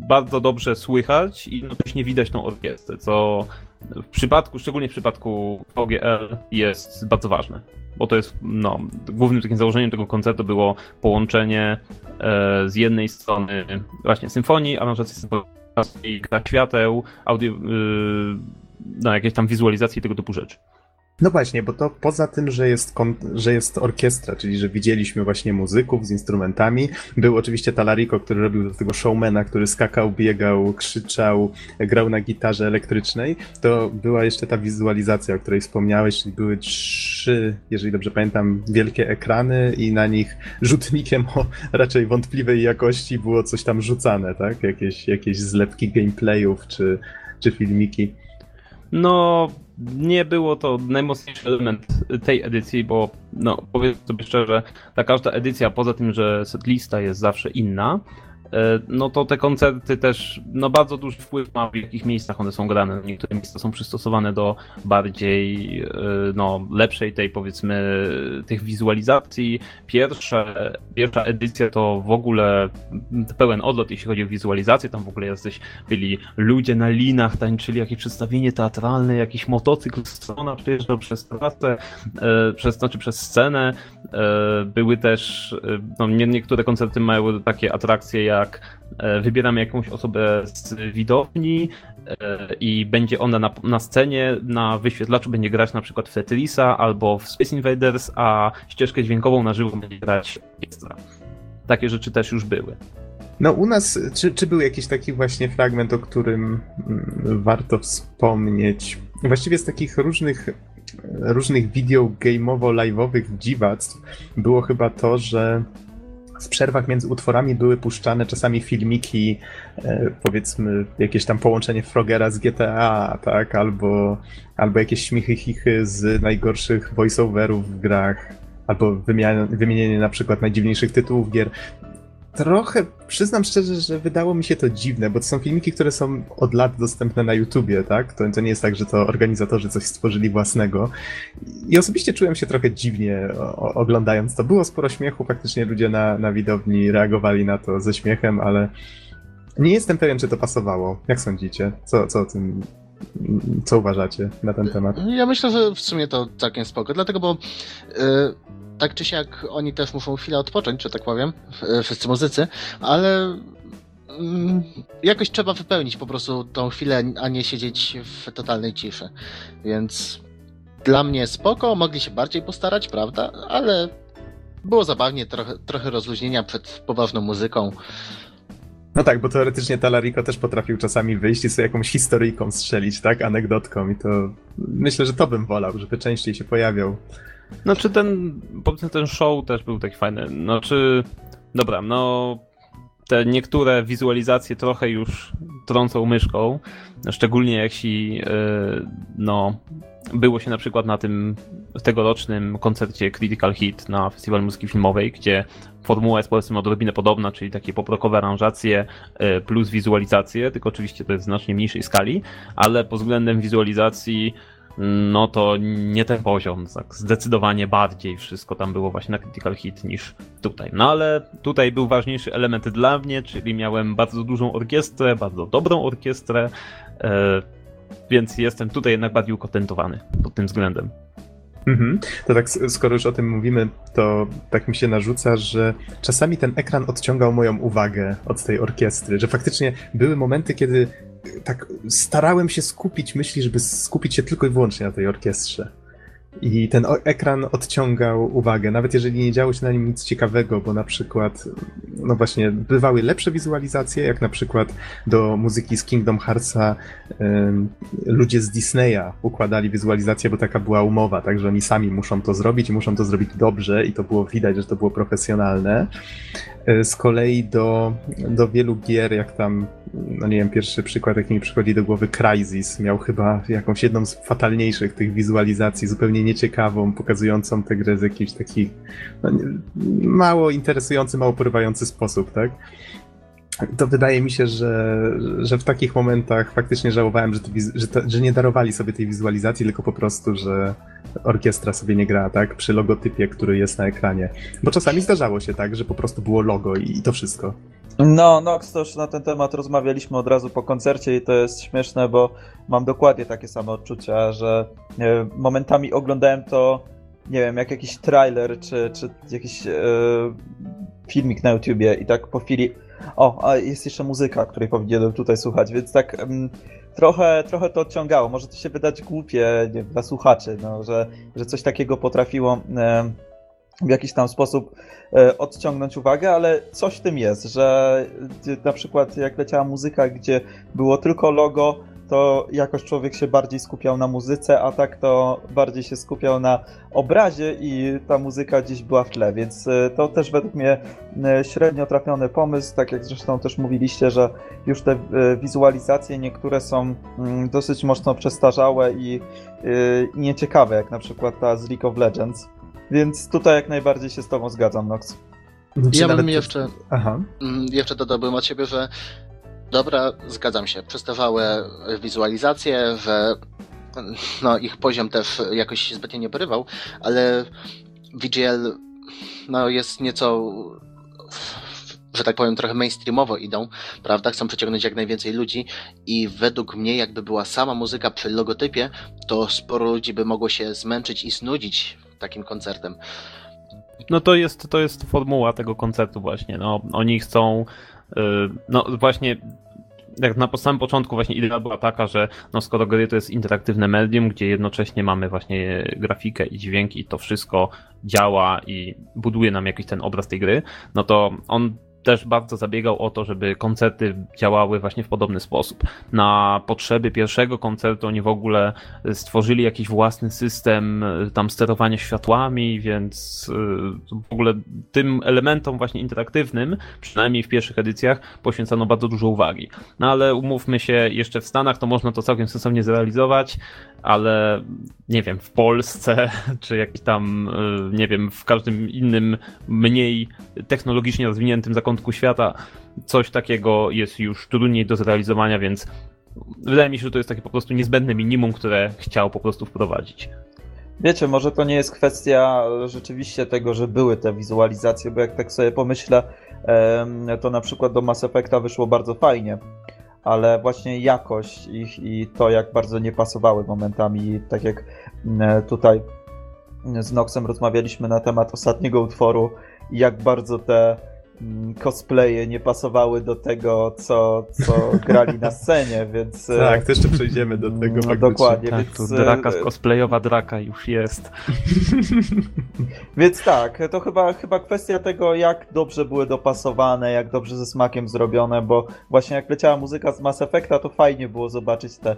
bardzo dobrze słychać i jednocześnie widać tą orkiestrę, co w przypadku, szczególnie w przypadku VGL jest bardzo ważne, bo to jest, no, głównym takim założeniem tego koncertu było połączenie e, z jednej strony właśnie symfonii, aranżacji symfonii, gra świateł, audio, y, no, jakieś tam wizualizacji tego typu rzeczy. No właśnie, bo to poza tym, że jest, że jest orkiestra, czyli że widzieliśmy właśnie muzyków z instrumentami, był oczywiście Talarico, który robił do tego showmana, który skakał, biegał, krzyczał, grał na gitarze elektrycznej, to była jeszcze ta wizualizacja, o której wspomniałeś, czyli były trzy, jeżeli dobrze pamiętam, wielkie ekrany i na nich rzutnikiem o raczej wątpliwej jakości było coś tam rzucane, tak? Jakieś, jakieś zlepki gameplayów czy, czy filmiki. No, nie było to najmocniejszy element tej edycji, bo no, powiem sobie szczerze, ta każda edycja, poza tym, że setlista jest zawsze inna, no to te koncerty też no bardzo duży wpływ ma w jakich miejscach one są grane. Niektóre miejsca są przystosowane do bardziej e, no, lepszej tej powiedzmy tych wizualizacji. Pierwsza, pierwsza edycja to w ogóle pełen odlot jeśli chodzi o wizualizację. Tam w ogóle jesteś, byli ludzie na linach, tańczyli jakieś przedstawienie teatralne, jakiś motocykl strona przejeżdżał przez trasę, e, przez, znaczy przez scenę. Były też, no niektóre koncerty mają takie atrakcje jak jak e, wybieramy jakąś osobę z widowni e, i będzie ona na, na scenie, na wyświetlaczu będzie grać na przykład w Tetrisa albo w Space Invaders, a ścieżkę dźwiękową na żywo będzie grać ekstra. Takie rzeczy też już były. No u nas, czy, czy był jakiś taki właśnie fragment, o którym mm, warto wspomnieć? Właściwie z takich różnych różnych video gameowo-live'owych dziwactw było chyba to, że w przerwach między utworami były puszczane czasami filmiki, e, powiedzmy jakieś tam połączenie Frogera z GTA, tak, albo, albo jakieś śmichy chichy z najgorszych voiceoverów w grach, albo wymienienie na przykład najdziwniejszych tytułów gier. Trochę, przyznam szczerze, że wydało mi się to dziwne, bo to są filmiki, które są od lat dostępne na YouTubie, tak? To, to nie jest tak, że to organizatorzy coś stworzyli własnego. I osobiście czułem się trochę dziwnie o, oglądając to. Było sporo śmiechu, faktycznie ludzie na, na widowni reagowali na to ze śmiechem, ale nie jestem pewien, czy to pasowało. Jak sądzicie? Co, co o tym co uważacie na ten temat? Ja myślę, że w sumie to całkiem spoko, dlatego, bo yy, tak czy siak oni też muszą chwilę odpocząć, że tak powiem, wszyscy muzycy, ale mm, jakoś trzeba wypełnić po prostu tą chwilę, a nie siedzieć w totalnej ciszy. Więc dla mnie spoko, mogli się bardziej postarać, prawda? Ale było zabawnie, trochę, trochę rozluźnienia przed poważną muzyką. No tak, bo teoretycznie Talarico też potrafił czasami wyjść i sobie jakąś historyjką strzelić, tak? Anegdotką i to myślę, że to bym wolał, żeby częściej się pojawiał. Znaczy ten, ten show też był taki fajny. Znaczy, dobra, no te niektóre wizualizacje trochę już trącą myszką, szczególnie jeśli e, no, było się na przykład na tym tegorocznym koncercie Critical Hit na Festiwalu Muzyki Filmowej, gdzie formuła jest powiedzmy odrobinę podobna, czyli takie poprokowe aranżacje e, plus wizualizacje, tylko oczywiście to jest w znacznie mniejszej skali, ale pod względem wizualizacji no to nie ten poziom, tak zdecydowanie bardziej wszystko tam było właśnie na Critical Hit niż tutaj. No ale tutaj był ważniejszy element dla mnie, czyli miałem bardzo dużą orkiestrę, bardzo dobrą orkiestrę, e, więc jestem tutaj jednak bardziej ukontentowany pod tym względem. Mhm. To tak, skoro już o tym mówimy, to tak mi się narzuca, że czasami ten ekran odciągał moją uwagę od tej orkiestry, że faktycznie były momenty, kiedy tak starałem się skupić myśli, żeby skupić się tylko i wyłącznie na tej orkiestrze. I ten ekran odciągał uwagę, nawet jeżeli nie działo się na nim nic ciekawego, bo na przykład, no właśnie, bywały lepsze wizualizacje, jak na przykład do muzyki z Kingdom Heartsa um, ludzie z Disneya układali wizualizację, bo taka była umowa, także oni sami muszą to zrobić i muszą to zrobić dobrze i to było widać, że to było profesjonalne. E, z kolei do, do wielu gier, jak tam, no nie wiem, pierwszy przykład, jaki mi przychodzi do głowy, Crysis miał chyba jakąś jedną z fatalniejszych tych wizualizacji, zupełnie nieciekawą, pokazującą tę grę z jakiś taki no, mało interesujący, mało porywający sposób, tak? To wydaje mi się, że, że w takich momentach faktycznie żałowałem, że, że, to, że, nie darowali sobie tej wizualizacji, tylko po prostu, że orkiestra sobie nie gra, tak? Przy logotypie, który jest na ekranie. Bo czasami zdarzało się tak, że po prostu było logo i, i to wszystko. No, Nox, już na ten temat rozmawialiśmy od razu po koncercie i to jest śmieszne, bo mam dokładnie takie same odczucia, że momentami oglądałem to, nie wiem, jak jakiś trailer, czy, czy jakiś e, filmik na YouTubie i tak po chwili o, a jest jeszcze muzyka, której powinienem tutaj słuchać, więc tak um, trochę, trochę to odciągało. Może to się wydać głupie nie, dla słuchaczy, no, że, że coś takiego potrafiło um, w jakiś tam sposób e, odciągnąć uwagę, ale coś w tym jest, że na przykład jak leciała muzyka, gdzie było tylko logo, to jakoś człowiek się bardziej skupiał na muzyce, a tak to bardziej się skupiał na obrazie i ta muzyka gdzieś była w tle, więc e, to też według mnie e, średnio trafiony pomysł, tak jak zresztą też mówiliście, że już te e, wizualizacje niektóre są mm, dosyć mocno przestarzałe i, nieciekawe, jak na przykład ta z League of Legends, więc tutaj jak najbardziej się z tobą zgadzam, Nox. Ja bym jeszcze, Aha. Mm, jeszcze dodałbym od siebie, że Dobra, zgadzam się. Przestawałe wizualizacje, że no, ich poziom też jakoś się zbytnio nie porywał, ale VGL no, jest nieco że tak powiem, trochę mainstreamowo idą, prawda? Chcą przyciągnąć jak najwięcej ludzi i według mnie, jakby była sama muzyka przy logotypie, to sporo ludzi by mogło się zmęczyć i snudzić takim koncertem. No to jest, to jest formuła tego koncertu właśnie. No, oni chcą no właśnie jak na samym początku właśnie idea była taka, że no skoro gry to jest interaktywne medium, gdzie jednocześnie mamy właśnie grafikę i dźwięki i to wszystko działa i buduje nam jakiś ten obraz tej gry, no to on też bardzo zabiegał o to, żeby koncerty działały właśnie w podobny sposób. Na potrzeby pierwszego koncertu oni w ogóle stworzyli jakiś własny system e, tam sterowania światłami, więc e, w ogóle tym elementom właśnie interaktywnym, przynajmniej w pierwszych edycjach, poświęcano bardzo dużo uwagi. No ale umówmy się, jeszcze w Stanach to można to całkiem sensownie zrealizować, ale nie wiem, w Polsce, czy jakiś tam, e, nie wiem, w każdym innym mniej technologicznie rozwiniętym zakątku świata, coś takiego jest już trudniej do zrealizowania, więc wydaje mi się, że to jest takie po prostu niezbędne minimum, które chciał po prostu wprowadzić. Wiecie, może to nie jest kwestia rzeczywiście tego, że były te wizualizacje, bo jak tak sobie pomyślę, to na przykład do Mass Effecta wyszło bardzo fajnie, ale właśnie jakość ich i to, jak bardzo nie pasowały momentami, tak jak tutaj z Noxem rozmawialiśmy na temat ostatniego utworu jak bardzo te Mm, cosplaye nie pasowały do tego, co, co grali na scenie, więc... Tak, to jeszcze przejdziemy do tego. No, dokładnie, tak, więc... Draka, e, cosplayowa draka już jest. więc tak, to chyba, chyba kwestia tego, jak dobrze były dopasowane, jak dobrze ze smakiem zrobione, bo właśnie jak leciała muzyka z Mass Effecta, to fajnie było zobaczyć te,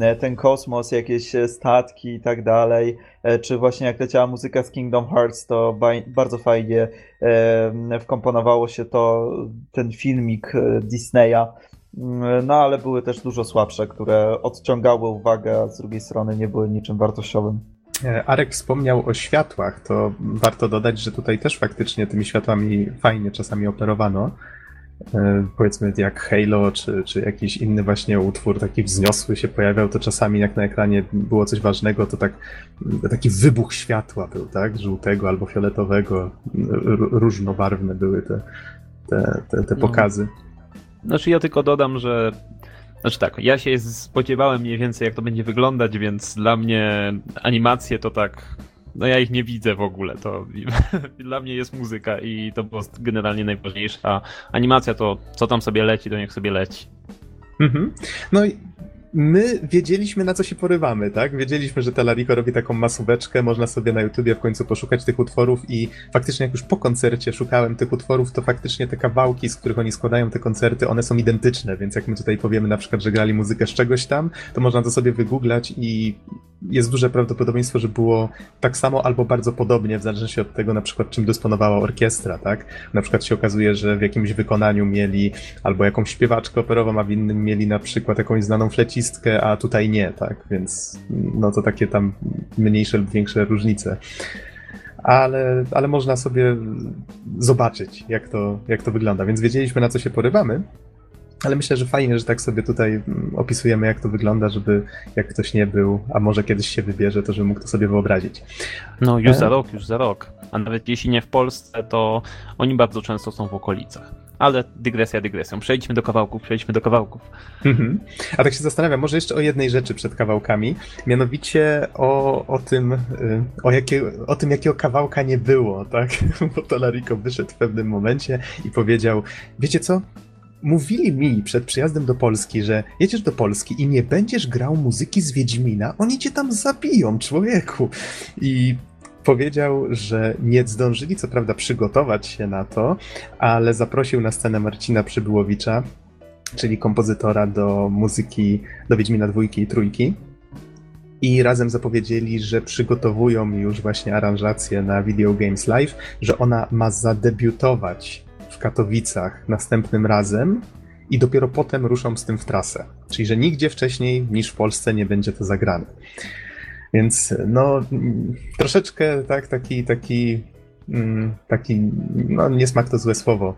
e, ten kosmos, jakieś statki i tak dalej, e, czy właśnie jak leciała muzyka z Kingdom Hearts, to bardzo fajnie wkomponowało się to, ten filmik e, Disneya, mm, no ale były też dużo słabsze, które odciągały uwagę, a z drugiej strony nie były niczym wartościowym. E, Arek wspomniał o światłach, to warto dodać, że tutaj też faktycznie tymi światłami fajnie czasami operowano. E, powiedzmy jak Halo, czy, czy jakiś inny właśnie utwór taki wzniosły się pojawiał, to czasami jak na ekranie było coś ważnego, to tak taki wybuch światła był, tak? Żółtego albo fioletowego, różnobarwne były te, te, te, te no. pokazy. Znaczy ja tylko dodam, że znaczy tak, ja się spodziewałem mniej więcej jak to będzie wyglądać, więc dla mnie animacje to tak no ja ich nie widzę w ogóle. To dla mnie jest muzyka i to było generalnie najważniejsze. A animacja to co tam sobie leci, to niech sobie leci. Mhm. No i my wiedzieliśmy, na co się porywamy, tak? Wiedzieliśmy, że Telariko robi taką masóweczkę, można sobie na YouTubie w końcu poszukać tych utworów i faktycznie jak już po koncercie szukałem tych utworów, to faktycznie te kawałki, z których oni składają te koncerty, one są identyczne, więc jak my tutaj powiemy na przykład, że grali muzykę z czegoś tam, to można to sobie wygooglać i jest duże prawdopodobieństwo, że było tak samo albo bardzo podobnie, w zależności od tego na przykład czym dysponowała orkiestra, tak? Na przykład się okazuje, że w jakimś wykonaniu mieli albo jakąś śpiewaczkę operową, a w innym mieli na przykład jakąś znaną flecistkę, a tutaj nie, tak? Więc no to takie tam mniejsze lub większe różnice. Ale, ale można sobie zobaczyć, jak to, jak to wygląda. Więc wiedzieliśmy, na co się porywamy. Ale myślę, że fajnie, że tak sobie tutaj mm, opisujemy, jak to wygląda, żeby jak ktoś nie był, a może kiedyś się wybierze, to żeby mógł to sobie wyobrazić. No, już za e? rok, już za rok. A nawet jeśli nie w Polsce, to oni bardzo często są w okolicach. Ale dygresja dygresją. Przejdźmy do kawałków, przejdźmy do kawałków. Mhm. A tak się zastanawiam, może jeszcze o jednej rzeczy przed kawałkami, mianowicie o, o tym, y, o, jakie, o tym, jakiego kawałka nie było, tak? Bo Tolariko wyszedł w pewnym momencie i powiedział, wiecie co, mówili mi przed przyjazdem do Polski, że jedziesz do Polski i nie będziesz grał muzyki z Wiedźmina, oni cię tam zabiją, człowieku. I powiedział, że nie zdążyli co prawda przygotować się na to, ale zaprosił na scenę Marcina Przybyłowicza, czyli kompozytora do muzyki do Wiedźmina dwójki i trójki. I razem zapowiedzieli, że przygotowują już właśnie aranżację na Video Games Live, że ona ma zadebiutować Katowicach następnym razem i dopiero potem ruszą z tym w trasę. Czyli, że nigdzie wcześniej niż w Polsce nie będzie to zagrane. Więc no, troszeczkę tak, taki, taki, mm, taki, no niesmak to złe słowo,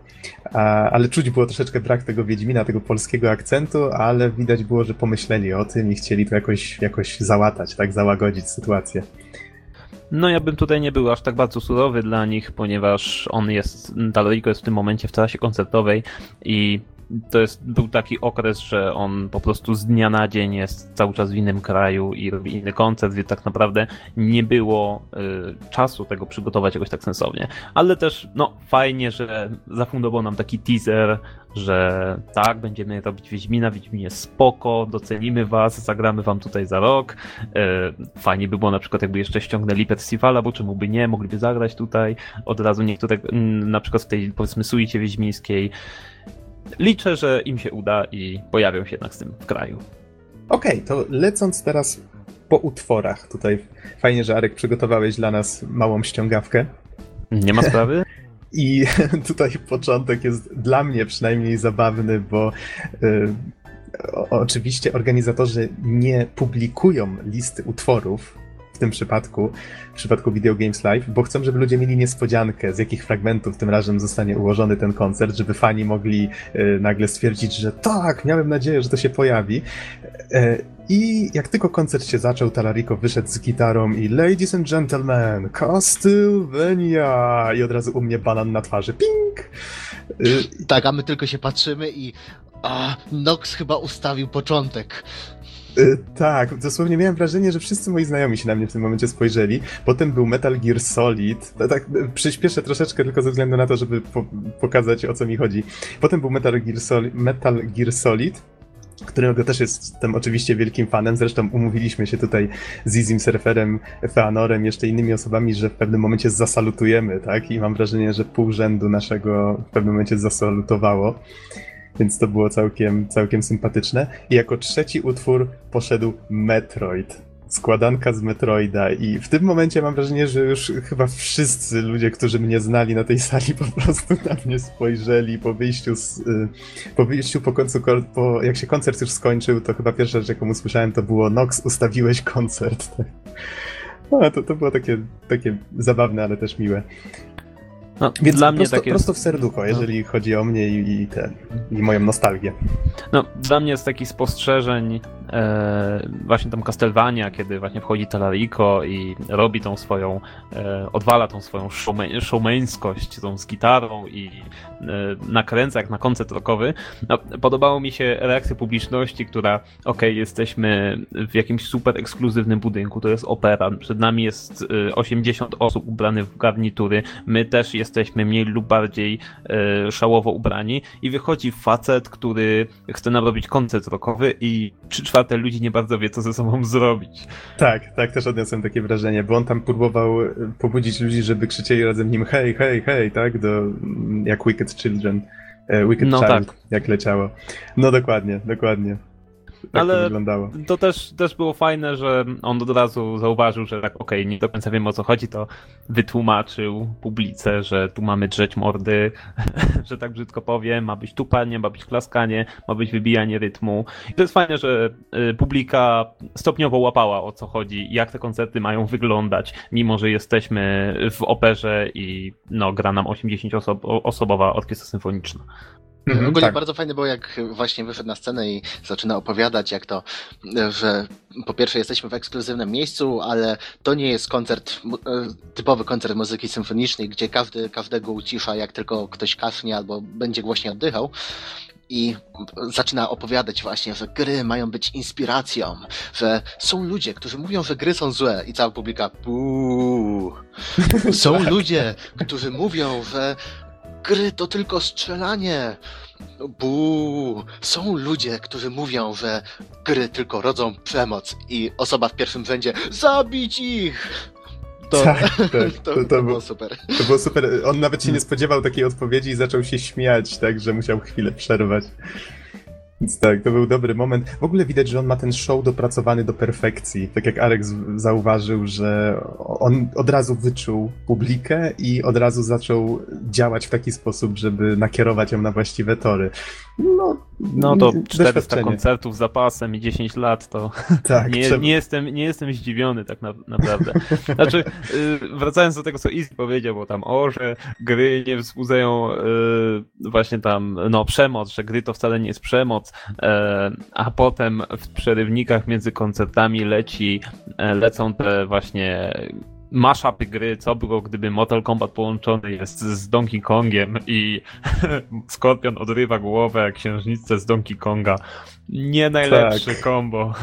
ale czuć było troszeczkę brak tego Wiedźmina, tego polskiego akcentu, ale widać było, że pomyśleli o tym i chcieli to jakoś, jakoś załatać, tak, załagodzić sytuację. No ja bym tutaj nie był aż tak bardzo surowy dla nich, ponieważ on jest, Talorico jest w tym momencie w trasie koncertowej i to jest, był taki okres, że on po prostu z dnia na dzień jest cały czas w innym kraju i robi inny koncert, więc tak naprawdę nie było y, czasu tego przygotować jakoś tak sensownie. Ale też, no, fajnie, że zafundował nam taki teaser, że tak, będziemy robić Wiedźmina, Wiedźminie spoko, docenimy was, zagramy wam tutaj za rok. Y, fajnie by było na przykład, jakby jeszcze ściągnęli festiwala, bo czemu by nie, mogliby zagrać tutaj od razu niektóre, na przykład w tej, powiedzmy, suicie wiedźmińskiej liczę, że im się uda i pojawią się jednak z tym w kraju. Okej, okay, to lecąc teraz po utworach, tutaj fajnie, że Arek przygotowałeś dla nas małą ściągawkę. Nie ma sprawy. I tutaj początek jest dla mnie przynajmniej zabawny, bo y, oczywiście organizatorzy nie publikują listy utworów, w tym przypadku, w przypadku Video Games Live, bo chcą, żeby ludzie mieli niespodziankę, z jakich fragmentów tym razem zostanie ułożony ten koncert, żeby fani mogli y, nagle stwierdzić, że tak, miałem nadzieję, że to się pojawi. Y, I jak tylko koncert się zaczął, Talarico wyszedł z gitarą i Ladies and Gentlemen, Castlevania! I od razu u mnie banan na twarzy. Ping! Y, tak, a my tylko się patrzymy i a, Nox chyba ustawił początek. Y, tak, dosłownie miałem wrażenie, że wszyscy moi znajomi się na mnie w tym momencie spojrzeli. Potem był Metal Gear Solid. Tak, przyspieszę troszeczkę tylko ze względu na to, żeby po pokazać o co mi chodzi. Potem był Metal Gear Solid, Metal Gear Solid którego też jestem oczywiście wielkim fanem. Zresztą umówiliśmy się tutaj z Izim Surferem, Feanorem, jeszcze innymi osobami, że w pewnym momencie zasalutujemy, tak? I mam wrażenie, że pół rzędu naszego w pewnym momencie zasalutowało więc to było całkiem, całkiem sympatyczne. I jako trzeci utwór poszedł Metroid. Składanka z Metroida i w tym momencie mam wrażenie, że już chyba wszyscy ludzie, którzy mnie znali na tej sali po prostu na mnie spojrzeli po wyjściu z, y, po wyjściu po końcu, po, jak się koncert już skończył, to chyba pierwsza rzecz, jaką usłyszałem to było Nox, ustawiłeś koncert. No, to, to było takie, takie zabawne, ale też miłe. No, Więc dla mnie prosto, takie... prosto w serducho, no. jeżeli no. chodzi o mnie i, i, ten, i moją nostalgię. No, dla mnie z takich spostrzeżeń e, właśnie tam Castlevania, kiedy właśnie wchodzi Talarico i robi tą swoją, e, odwala tą swoją showman, showmańskość tą z gitarą i e, nakręca jak na koncert rockowy. No, podobało mi się reakcja publiczności, która ok, jesteśmy w jakimś super ekskluzywnym budynku, to jest opera, przed nami jest 80 e, osób ubranych w garnitury, my też jesteśmy mniej lub bardziej e, szałowo ubrani i wychodzi facet, który chce nam robić koncert rockowy i trzy czwarte ludzi nie bardzo wie, co ze sobą zrobić. Tak, tak, też odniosłem takie wrażenie, bo on tam próbował pobudzić ludzi, żeby krzyczeli razem nim hej, hej, hej, tak, do, jak Wicked Children, e, Wicked no Child, tak. jak leciało. No dokładnie, dokładnie. Tak Ale to wyglądało. To też, też było fajne, że on od razu zauważył, że tak okej, okay, nie do końca wiem o co chodzi, to wytłumaczył publice, że tu mamy drzeć mordy, że tak brzydko powiem, ma być tupanie, ma być klaskanie, ma być wybijanie rytmu. I to jest fajne, że y, publika stopniowo łapała o co chodzi, jak te koncerty mają wyglądać, mimo że jesteśmy w operze i no, gra nam 80-osobowa orkiestra symfoniczna. Mhm, Ogólnie tak. bardzo fajne było, jak właśnie wyszedł na scenę i zaczyna opowiadać, jak to, że po pierwsze jesteśmy w ekskluzywnym miejscu, ale to nie jest koncert, e, typowy koncert muzyki symfonicznej, gdzie każdy każdego ucisza, jak tylko ktoś kasznie albo będzie głośniej oddychał. I zaczyna opowiadać właśnie, że gry mają być inspiracją, że są ludzie, którzy mówią, że gry są złe i cała publika Buuu. Są tak. ludzie, którzy mówią, że Gry to tylko strzelanie. Bu. Są ludzie, którzy mówią, że gry tylko rodzą przemoc i osoba w pierwszym rzędzie zabić ich. To, tak, tak. To, to, to, było super. To było super. On nawet się nie spodziewał takiej odpowiedzi i zaczął się śmiać, tak, że musiał chwilę przerwać. Więc tak, to był dobry moment. W ogóle widać, że on ma ten show dopracowany do perfekcji. Tak jak Arek zauważył, że on od razu wyczuł publikę i od razu zaczął działać w taki sposób, żeby nakierować ją na właściwe tory. No, no to 400 koncertów z zapasem i 10 lat to tak, nie, nie, jestem, nie jestem zdziwiony tak na, naprawdę. Znaczy, y, wracając do tego, co Izzy powiedział, bo tam o, że gry nie wzbudzają y, właśnie tam no przemoc, że gry to wcale nie jest przemoc, e, a potem w przerywnikach między koncertami leci, lecą te właśnie mashupy gry, co było gdyby Mortal Kombat połączony jest z Donkey Kongiem i Skorpion odrywa głowę księżniczce z Donkey Konga. Nie najlepsze tak. combo.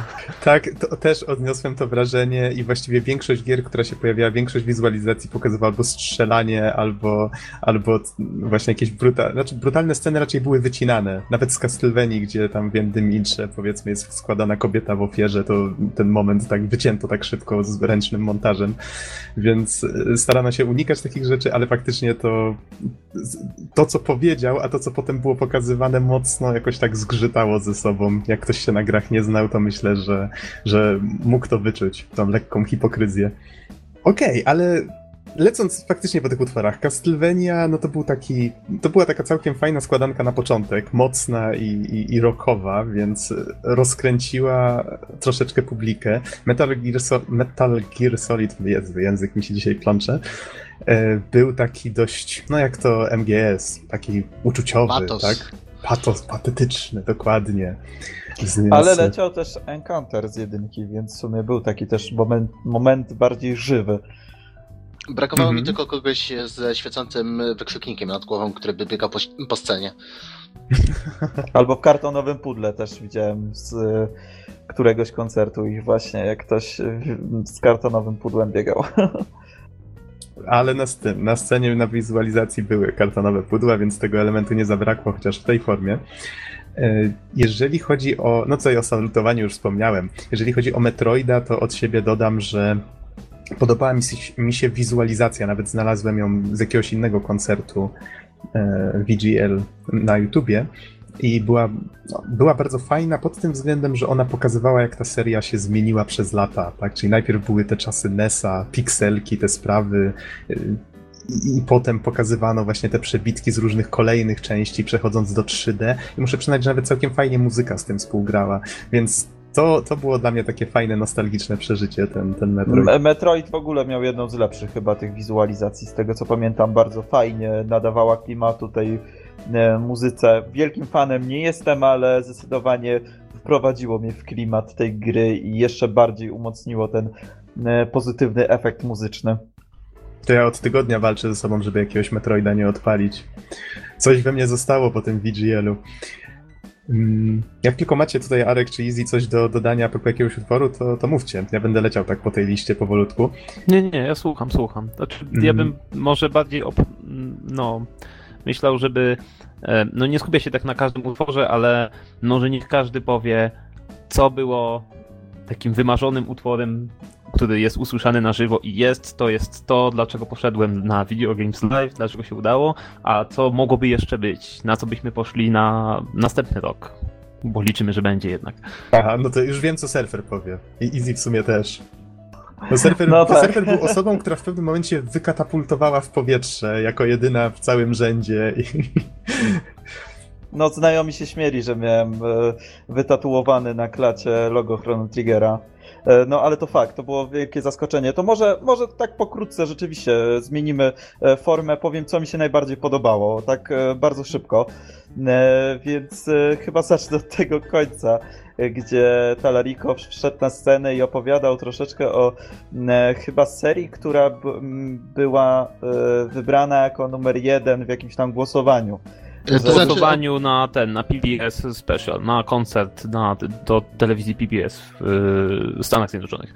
Tak, to też odniosłem to wrażenie i właściwie większość gier, która się pojawiała, większość wizualizacji pokazywała albo strzelanie, albo, albo właśnie jakieś brutalne, znaczy brutalne sceny raczej były wycinane. Nawet z Castlevanii, gdzie tam wiem, Dymincze, powiedzmy jest składana kobieta w ofierze, to ten moment tak wycięto tak szybko z ręcznym montażem, więc e, starano się unikać takich rzeczy, ale faktycznie to to, co powiedział, a to, co potem było pokazywane mocno jakoś tak zgrzytało ze sobą jak ktoś się na grach nie znał, to myślę, że, że mógł to wyczuć, tą lekką hipokryzję. Okej, okay, ale lecąc faktycznie po tych utworach, Castlevania, no to był taki, to była taka całkiem fajna składanka na początek, mocna i, i, i rockowa, więc rozkręciła troszeczkę publikę. Metal Gear, so Metal Gear Solid, jest, język mi się dzisiaj plącze, e, był taki dość, no jak to MGS, taki uczuciowy, tak? Patos, patetyczny, dokładnie. Ale leciał też Encounter z jedynki, więc w sumie był taki też moment, moment bardziej żywy. Brakowało mi mhm. tylko kogoś ze świecącym wykrzyknikiem nad głową, który by biegał po, po scenie. Albo w kartonowym pudle też widziałem z któregoś koncertu ich właśnie, jak ktoś z kartonowym pudłem biegał. ale na, na scenie, na wizualizacji były kartonowe pudła, więc tego elementu nie zabrakło, chociaż w tej formie. E, jeżeli chodzi o, no co i o salutowaniu już wspomniałem, jeżeli chodzi o Metroida, to od siebie dodam, że podobała mi się, mi się wizualizacja, nawet znalazłem ją z jakiegoś innego koncertu e, VGL na YouTubie i była, no, była bardzo fajna pod tym względem, że ona pokazywała, jak ta seria się zmieniła przez lata, tak? Czyli najpierw były te czasy NESa, pikselki, te sprawy, y, i potem pokazywano właśnie te przebitki z różnych kolejnych części, przechodząc do 3D. I muszę przyznać, że nawet całkiem fajnie muzyka z tym współgrała, więc to, to było dla mnie takie fajne, nostalgiczne przeżycie, ten, ten Metroid. Metroid w ogóle miał jedną z lepszych chyba tych wizualizacji, z tego co pamiętam, bardzo fajnie nadawała klimatu tej muzyce. Wielkim fanem nie jestem, ale zdecydowanie wprowadziło mnie w klimat tej gry i jeszcze bardziej umocniło ten e, pozytywny efekt muzyczny. To ja od tygodnia walczę ze sobą, żeby jakiegoś Metroida nie odpalić. Coś we mnie zostało po tym VGL-u. Mm, jak tylko macie tutaj Arek czy Easy coś do dodania po jakiegoś utworu, to, to mówcie. Ja będę leciał tak po tej liście powolutku. Nie, nie, ja słucham, słucham. Znaczy, mm. Ja bym może bardziej op- no, myślał, żeby e, no nie skupia się tak na każdym utworze, ale może niech każdy powie, co było takim wymarzonym utworem, który jest usłyszany na żywo i jest, to jest to, dlaczego poszedłem na Video Games Live, dlaczego się udało, a co mogłoby jeszcze być, na co byśmy poszli na następny rok, bo liczymy, że będzie jednak. Aha, no to już wiem, co Surfer powie. I Easy w sumie też. No surfer, no tak. surfer był osobą, która w pewnym momencie wykatapultowała w powietrze jako jedyna w całym rzędzie. No, znajomi się śmieli, że miałem e, wytatuowany na klacie logo Chrono Triggera. E, no ale to fakt, to było wielkie zaskoczenie. To może, może tak pokrótce rzeczywiście zmienimy e, formę, powiem co mi się najbardziej podobało, tak bardzo szybko. Więc chyba zacznę od tego końca gdzie Talariko wszedł na scenę i opowiadał troszeczkę o e, chyba serii, która była e, wybrana jako numer jeden w jakimś tam głosowaniu. W znaczy- głosowaniu na ten, na PBS Special, na koncert na, do telewizji PBS w Stanach Zjednoczonych.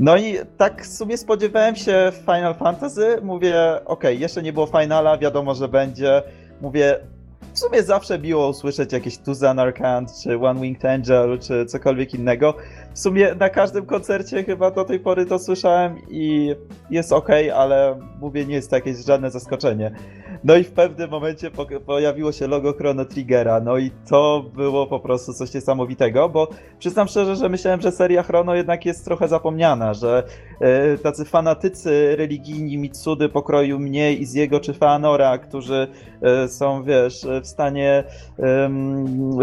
No i tak w sumie spodziewałem się Final Fantasy, mówię, okej, okay, jeszcze nie było finala, wiadomo, że będzie. Mówię, w sumie zawsze miło usłyszeć jakieś Tuzan Arcand, czy One Winged Angel, czy cokolwiek innego. W sumie na każdym koncercie chyba do tej pory to słyszałem i jest ok, ale mówię, nie jest to jakieś żadne zaskoczenie. No i w pewnym momencie po pojawiło się logo Chrono Triggera, no i to było po prostu coś niesamowitego, bo przyznam szczerze, że myślałem, że seria Chrono jednak jest trochę zapomniana, że e, tacy fanatycy religijni Mitsudy pokroju mnie i z jego czy Fanora, którzy e, są, wiesz, w stanie e,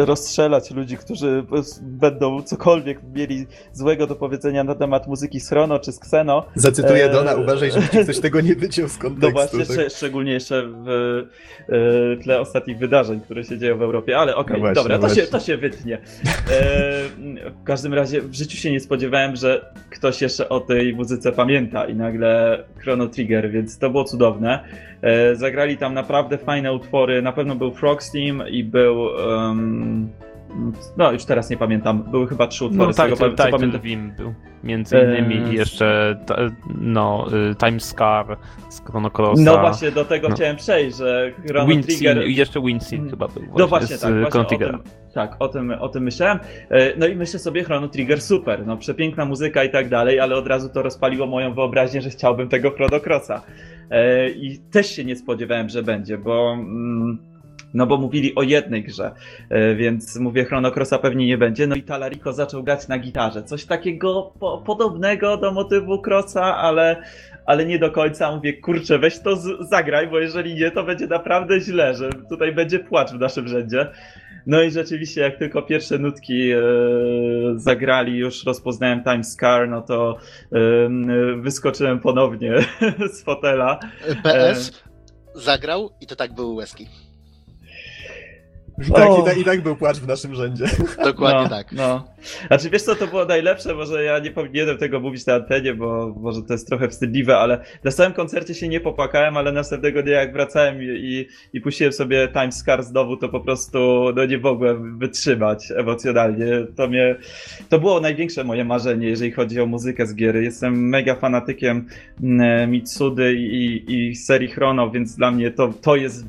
rozstrzelać ludzi, którzy będą cokolwiek mieli złego do powiedzenia na temat muzyki z Chrono czy z Xeno. Zacytuję Dona, uważaj, żeby ktoś tego nie wyciął z kontekstu. No właśnie, tak? szczególnie jeszcze w w tle ostatnich wydarzeń, które się dzieją w Europie, ale okej, okay, no dobra, to się, to się wytnie. w każdym razie w życiu się nie spodziewałem, że ktoś jeszcze o tej muzyce pamięta i nagle Chrono Trigger, więc to było cudowne. zagrali tam naprawdę fajne utwory, na pewno był Frog Steam i był... Um, no już teraz nie pamiętam, były chyba trzy utwory no, z tego, co pamiętam. Vim był, między innymi eee... jeszcze no, y, Time Scar z Chrono Crossa. No właśnie, do tego no. chciałem przejść, że Chrono Wind Trigger... I jeszcze Windscene chyba był No właśnie, tak, właśnie o tym, tak, o tym, o tym myślałem. E, no i myślę sobie, Chrono Trigger super, no przepiękna muzyka i tak dalej, ale od razu to rozpaliło moją wyobraźnię, że chciałbym tego Chrono Crossa. E, I też się nie spodziewałem, że będzie, bo... Mm, no bo mówili o jednej grze, e, więc mówię, Chrono Crossa pewnie nie będzie. No i Talarico zaczął grać na gitarze. Coś takiego po podobnego do motywu Crossa, ale, ale nie do końca. Mówię, kurczę, weź to zagraj, bo jeżeli nie, to będzie naprawdę źle, że tutaj będzie płacz w naszym rzędzie. No i rzeczywiście, jak tylko pierwsze nutki e, zagrali, już rozpoznałem Time Scar, no to e, wyskoczyłem ponownie z fotela. PS zagrał i to tak były łezki. I tak, i, tak, I tak był płacz w naszym rzędzie. Dokładnie no, tak. No. Znaczy wiesz co, to było najlepsze, może ja nie powinienem tego mówić na antenie, bo może to jest trochę wstydliwe, ale na samym koncercie się nie popłakałem, ale następnego dnia jak wracałem i, i, i puściłem sobie Time Scar znowu, to po prostu no nie mogłem wytrzymać emocjonalnie. To mnie, to było największe moje marzenie, jeżeli chodzi o muzykę z gier. Jestem mega fanatykiem mm, Mitsudy i, i serii Chrono, więc dla mnie to, to jest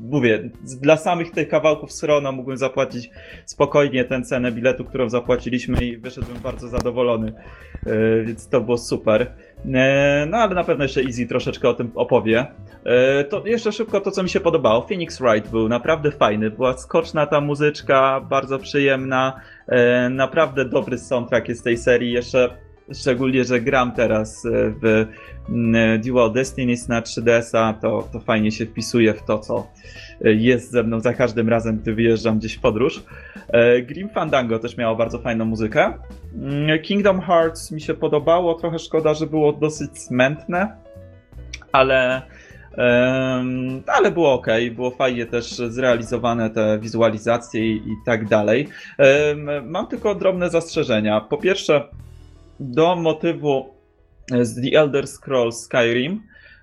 mówię, dla samych tych kawałków Srona mógłbym zapłacić spokojnie tę cenę biletu, którą zapłaciliśmy i wyszedłem bardzo zadowolony, e, więc to było super. E, no ale na pewno jeszcze Easy troszeczkę o tym opowie. E, to jeszcze szybko to, co mi się podobało. Phoenix Wright był naprawdę fajny, była skoczna ta muzyczka, bardzo przyjemna, naprawdę dobry soundtrack jest tej serii, jeszcze szczególnie, że gram teraz w mm, Dual Destinies na 3DS-a, to, to fajnie się wpisuje w to, co jest ze mną za każdym razem, gdy wyjeżdżam gdzieś w podróż. E, Grim Fandango też miało bardzo fajną muzykę. Mm, Kingdom Hearts mi się podobało, trochę szkoda, że było dosyć smętne, ale Um, ale było ok, było fajnie też zrealizowane te wizualizacje i, i tak dalej. Um, mam tylko drobne zastrzeżenia. Po pierwsze, do motywu z The Elder Scrolls Skyrim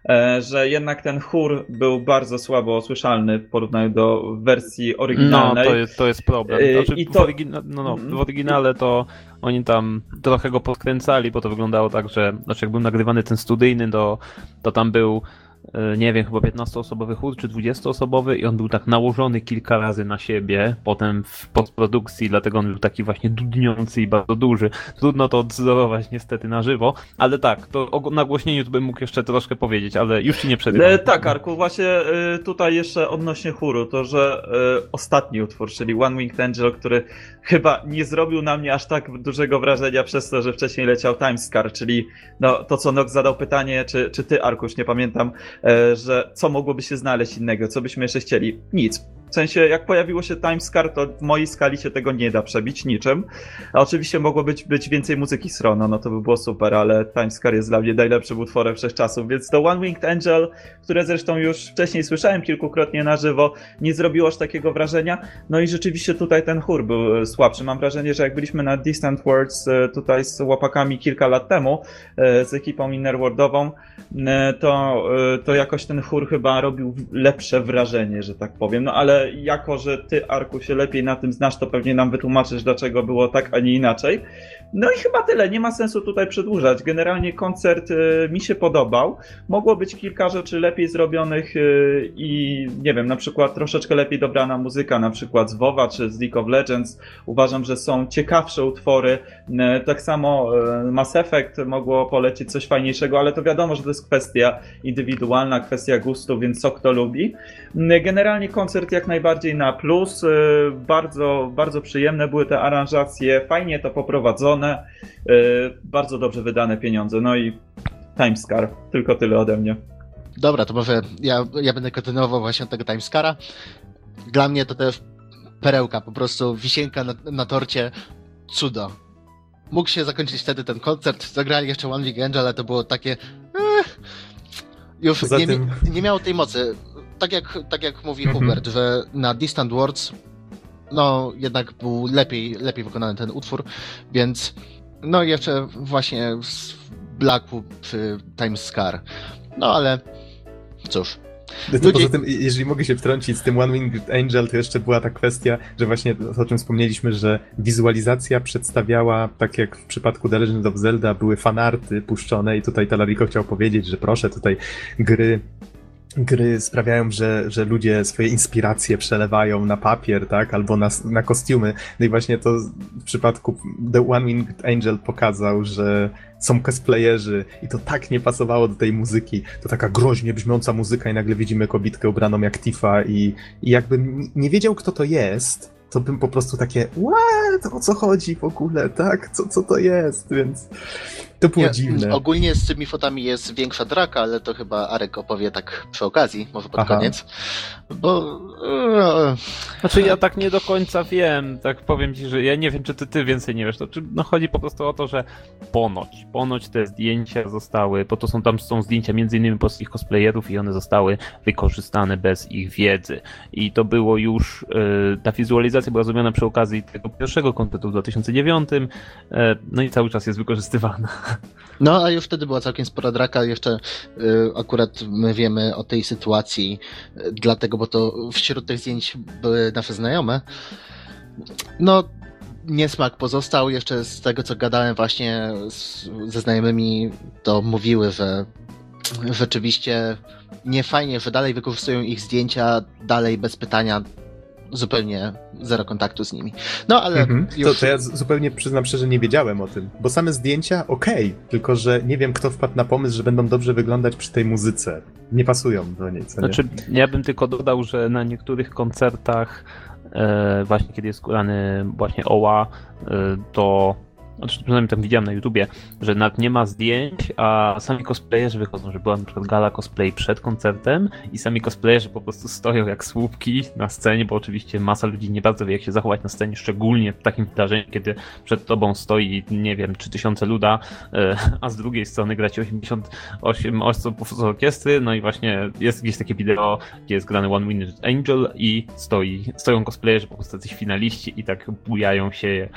E, że jednak ten chór był bardzo słabo słyszalny w porównaniu do wersji oryginalnej. No, to jest, to jest problem. E, znaczy, I to... w, orygina... no, no, w oryginale to oni tam trochę go podkręcali, bo to wyglądało tak, że znaczy jak był nagrywany ten studyjny, to, to tam był E, nie wiem, chyba 15-osobowy chór, czy 20-osobowy i on był tak nałożony kilka razy na siebie, potem w postprodukcji, dlatego on był taki właśnie dudniący i bardzo duży. Trudno to odzorować niestety na żywo, ale tak, to o nagłośnieniu to bym mógł jeszcze troszkę powiedzieć, ale już ci nie przerywam. E, tak, Arku, właśnie e, tutaj jeszcze odnośnie chóru, to że e, ostatni utwór, czyli One Winged Angel, który chyba nie zrobił na mnie aż tak dużego wrażenia przez to, że wcześniej leciał Timescar, czyli no, to, co Nox zadał pytanie, czy, czy ty, Arkusz, nie pamiętam, e, że co mogłoby się znaleźć innego, co byśmy jeszcze chcieli? Nic. W sensie, jak pojawiło się Timescar, to w mojej skali się tego nie da przebić niczym. A oczywiście mogło być, być więcej muzyki Srono, no to by było super, ale Timescar jest dla mnie najlepszym utworem wszechczasów, więc to One Winged Angel, które zresztą już wcześniej słyszałem kilkukrotnie na żywo, nie zrobiło aż takiego wrażenia. No i rzeczywiście tutaj ten chór był e, słabszy. Mam wrażenie, że jak byliśmy na Distant Worlds e, tutaj z łapakami kilka lat temu, e, z ekipą Innerworldową, to, to jakoś ten chór chyba robił lepsze wrażenie, że tak powiem. No ale jako, że ty, Arku, się lepiej na tym znasz, to pewnie nam wytłumaczysz, dlaczego było tak, a nie inaczej. No i chyba tyle, nie ma sensu tutaj przedłużać. Generalnie koncert y, mi się podobał. Mogło być kilka rzeczy lepiej zrobionych y, i nie wiem, na przykład troszeczkę lepiej dobrana muzyka, na przykład z WoWa czy z League of Legends. Uważam, że są ciekawsze utwory. Y, tak samo Mass Effect mogło polecieć coś fajniejszego, ale to wiadomo, że to jest kwestia indywidualna, kwestia gustu, więc co kto lubi. Generalnie koncert jak najbardziej na plus. Bardzo, bardzo przyjemne były te aranżacje, fajnie to poprowadzone E, bardzo dobrze wydane pieniądze. No i Timescar. Tylko tyle ode mnie. Dobra, to może ja, ja będę kontynuował właśnie tego Timescara. Dla mnie to też perełka, po prostu wisienka na, na torcie, cudo. Mógł się zakończyć wtedy ten koncert, zagrali jeszcze One Week Angel, ale to było takie... Eh, już nie, nie miało tej mocy. tak jak, tak jak mówi mhm. Hubert, że na Distant Words no jednak był lepiej, lepiej wykonany ten utwór, więc no jeszcze właśnie w Blacku czy Times Scar. No ale cóż. No to Poza tym, jeżeli mogę się wtrącić z tym One Winged Angel, to jeszcze była ta kwestia, że właśnie o czym wspomnieliśmy, że wizualizacja przedstawiała, tak jak w przypadku The Legend of Zelda, były fanarty puszczone i tutaj Talariko chciał powiedzieć, że proszę, tutaj gry gry sprawiają, że, że ludzie swoje inspiracje przelewają na papier, tak, albo na, na kostiumy. No i właśnie to w przypadku The One Winged Angel pokazał, że są cosplayerzy i to tak nie pasowało do tej muzyki. To taka groźnie brzmiąca muzyka i nagle widzimy kobitkę ubraną jak Tifa i, i jakbym nie wiedział, kto to jest, to bym po prostu takie, what, o co chodzi w ogóle, tak, co, co to jest, więc to było Nie, dziwne. Ogólnie z tymi fotami jest większa draka, ale to chyba Arek opowie tak przy okazji, może pod Aha. koniec. Bo. E, znaczy ja tak nie do końca wiem, tak powiem ci, że ja nie wiem, czy ty, ty więcej nie wiesz. To, czy, no chodzi po prostu o to, że ponoć, ponoć te zdjęcia zostały, bo to są tam są zdjęcia między innymi polskich cosplayerów i one zostały wykorzystane bez ich wiedzy. I to było już, yy, ta wizualizacja była zrobiona przy okazji tego pierwszego kontentu w 2009, yy, no i cały czas jest wykorzystywana. No, a już wtedy była całkiem spora draka. Jeszcze y, akurat my wiemy o tej sytuacji, y, dlatego, bo to wśród tych zdjęć były nasze znajome. No, niesmak pozostał. Jeszcze z tego, co gadałem właśnie z, ze znajomymi, to mówiły, że rzeczywiście nie fajnie, że dalej wykorzystują ich zdjęcia, dalej bez pytania zupełnie zero kontaktu z nimi. No ale. Mhm. Już... To, to, ja zupełnie przyznam szczerze, nie wiedziałem o tym. Bo same zdjęcia, okej, okay, tylko że nie wiem, kto wpadł na pomysł, że będą dobrze wyglądać przy tej muzyce. Nie pasują do niej. Co znaczy, nie? ja bym tylko dodał, że na niektórych koncertach, e, właśnie kiedy jest grany właśnie Oła, e, to znaczy przynajmniej tam widziałem na YouTubie, że nawet nie ma zdjęć, a sami cosplayerzy wychodzą, że była na przykład gala cosplay przed koncertem i sami cosplayerzy po prostu stoją jak słupki na scenie, bo oczywiście masa ludzi nie bardzo wie jak się zachować na scenie, szczególnie w takim wydarzeniu, kiedy przed tobą stoi, nie wiem, 3000 luda, e, a z drugiej strony gracie 88 osób z orkiestry, no i właśnie jest gdzieś takie wideo, gdzie jest grany One Minute Angel i stoi, stoją cosplayerzy, po prostu jacyś finaliści i tak bujają się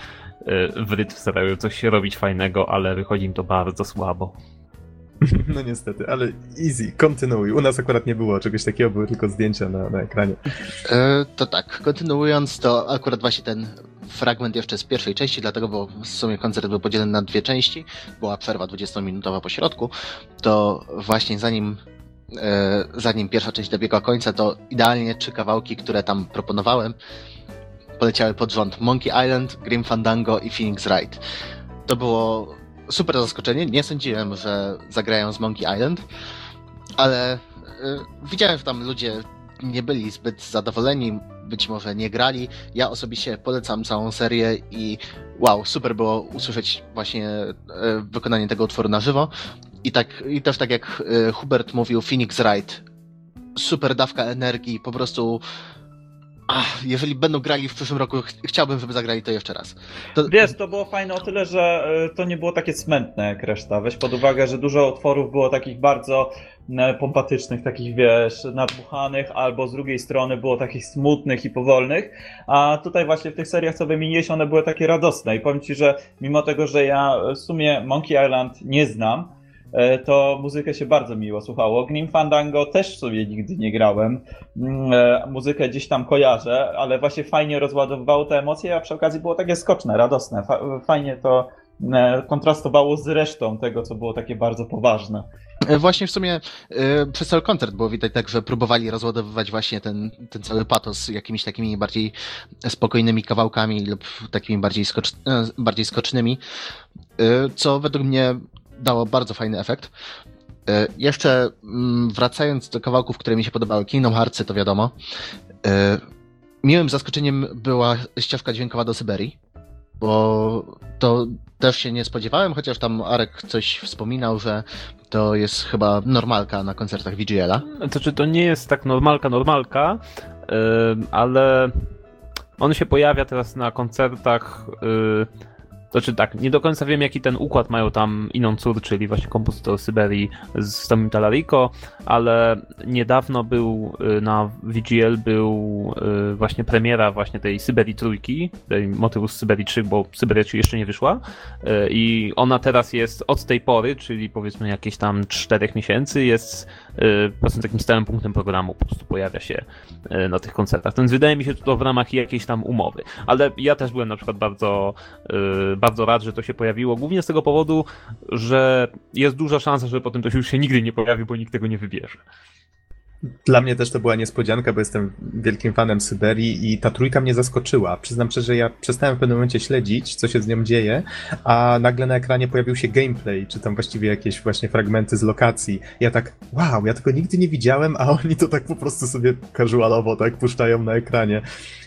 w rytm starają coś robić fajnego, ale wychodzi im to bardzo słabo. No niestety, ale easy, kontynuuj. U nas akurat nie było czegoś takiego, były tylko zdjęcia na, na ekranie. E, to tak, kontynuując, to akurat właśnie ten fragment jeszcze z pierwszej części, dlatego bo w sumie koncert był podzielony na dwie części, była przerwa 20-minutowa po środku, to właśnie zanim e, zanim pierwsza część dobiegła końca, to idealnie trzy kawałki, które tam proponowałem, poleciały pod rząd Monkey Island, Grim Fandango i Phoenix Wright. To było super zaskoczenie. Nie sądziłem, że zagrają z Monkey Island, ale y, widziałem, że tam ludzie nie byli zbyt zadowoleni, być może nie grali. Ja osobiście polecam całą serię i wow, super było usłyszeć właśnie y, wykonanie tego utworu na żywo. I, tak, I też tak jak y, Hubert mówił, Phoenix Wright, super dawka energii, po prostu Ach, jeżeli będą grali w przyszłym roku, ch chciałbym, żeby zagrali to jeszcze raz. To... Wiesz, to było fajne o tyle, że e, to nie było takie smętne jak reszta. Weź pod uwagę, że dużo utworów było takich bardzo e, pompatycznych, takich wiesz, nadbuchanych, albo z drugiej strony było takich smutnych i powolnych, a tutaj właśnie w tych seriach, co wymieniłeś, one były takie radosne i powiem Ci, że mimo tego, że ja w sumie Monkey Island nie znam, to muzykę się bardzo miło słuchało. Grim Fandango też sobie nigdy nie grałem. Mm, e, muzykę gdzieś tam kojarzę, ale właśnie fajnie rozładowywało te emocje, a przy okazji było takie skoczne, radosne. Fajnie to e, kontrastowało z resztą tego, co było takie bardzo poważne. Właśnie w sumie przez cały koncert było widać tak, że próbowali rozładowywać właśnie ten, ten cały patos jakimiś takimi bardziej spokojnymi kawałkami lub takimi bardziej, skocz, bardziej skocznymi, co według mnie dało bardzo fajny efekt. E, jeszcze mm, wracając do kawałków, które mi się podobały, Kingdom Hearts to wiadomo. E, miłym zaskoczeniem była ścieżka dźwiękowa do Syberii, bo to też się nie spodziewałem, chociaż tam Arek coś wspominał, że to jest chyba normalka na koncertach VGL-a. Znaczy, to nie jest tak normalka, normalka, ale on się pojawia teraz na koncertach Znaczy tak, nie do końca wiem jaki ten układ mają tam Inon Cur, czyli właśnie kompozytor Syberii z Tomim Talarico, ale niedawno był y, na VGL był y, właśnie premiera właśnie tej Syberii trójki, tej motywu z Syberii 3, bo Syberia 3 jeszcze nie wyszła y, i ona teraz jest od tej pory, czyli powiedzmy jakieś tam 4 miesięcy, jest po prostu takim stałym punktem programu, po prostu pojawia się na tych koncertach. Więc wydaje mi się to w ramach jakiejś tam umowy. Ale ja też byłem na przykład bardzo, bardzo rad, że to się pojawiło, głównie z tego powodu, że jest duża szansa, że potem to się już się nigdy nie pojawi, bo nikt tego nie wybierze. Dla mnie też to była niespodzianka, bo jestem wielkim fanem Syberii i ta trójka mnie zaskoczyła. Przyznam szczerze, że ja przestałem w pewnym momencie śledzić, co się z nią dzieje, a nagle na ekranie pojawił się gameplay, czy tam właściwie jakieś właśnie fragmenty z lokacji. Ja tak, wow, ja tego nigdy nie widziałem, a oni to tak po prostu sobie casualowo tak puszczają na ekranie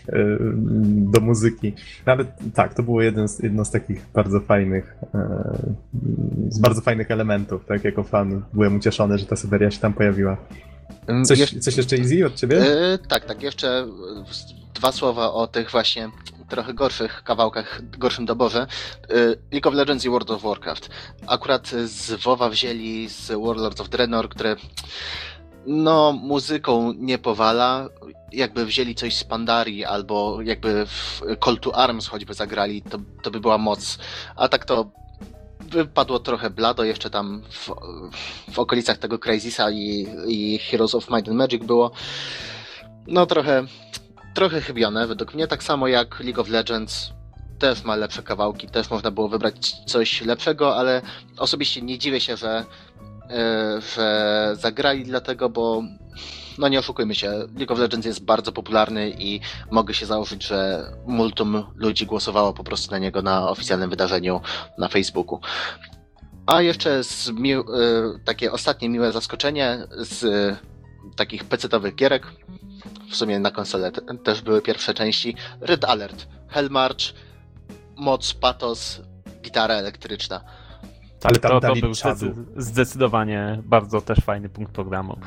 yy, do muzyki. Nawet tak, to było jeden z, jedno z takich bardzo fajnych, yy, z bardzo fajnych elementów, tak, jako fan byłem ucieszony, że ta Syberia się tam pojawiła. Coś, coś jeszcze easy od ciebie? Yy, tak, tak. Jeszcze e, dwa słowa o tych właśnie trochę gorszych kawałkach, gorszym doborze. Yy, League of Legends i World of Warcraft. Akurat z WoWa wzięli z Warlords of Draenor, które no muzyką nie powala. Jakby wzięli coś z Pandarii albo jakby w Call to Arms choćby zagrali, to, to by była moc. A tak to wypadło trochę blado, jeszcze tam w, w okolicach tego Crazisa i, i Heroes of Might and Magic było. No trochę, trochę chybione według mnie, tak samo jak League of Legends też ma lepsze kawałki, też można było wybrać coś lepszego, ale osobiście nie dziwię się, że, yy, że zagrali dlatego, bo no nie oszukujmy się, League of Legends jest bardzo popularny i mogę się założyć, że multum ludzi głosowało po prostu na niego na oficjalnym wydarzeniu na Facebooku. A jeszcze z mi- y, takie ostatnie miłe zaskoczenie z takich pecetowych gierek, w sumie na konsolę te- też były pierwsze części, Red Alert, Hellmarch, moc, patos, gitara elektryczna. Tak, to, to był zdecydowanie bardzo też fajny punkt programu.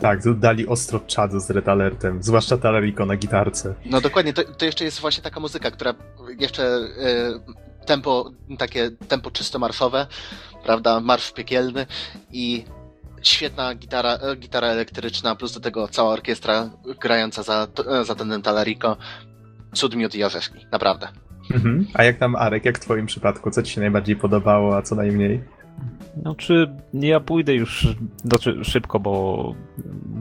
Tak, dali ostro czadu z Red Alertem, zwłaszcza Talariko na gitarce. No dokładnie, to, to jeszcze jest właśnie taka muzyka, która jeszcze y, tempo, takie tempo czysto marszowe, prawda, marsz piekielny i świetna gitara, e, gitara elektryczna, plus do tego cała orkiestra grająca za, za ten Talarico. Cud, miód i orzeszki, naprawdę. Mhm. A jak tam Arek, jak w twoim przypadku, co ci się najbardziej podobało, a co najmniej? No czy ja pójdę już dosyć szybko, bo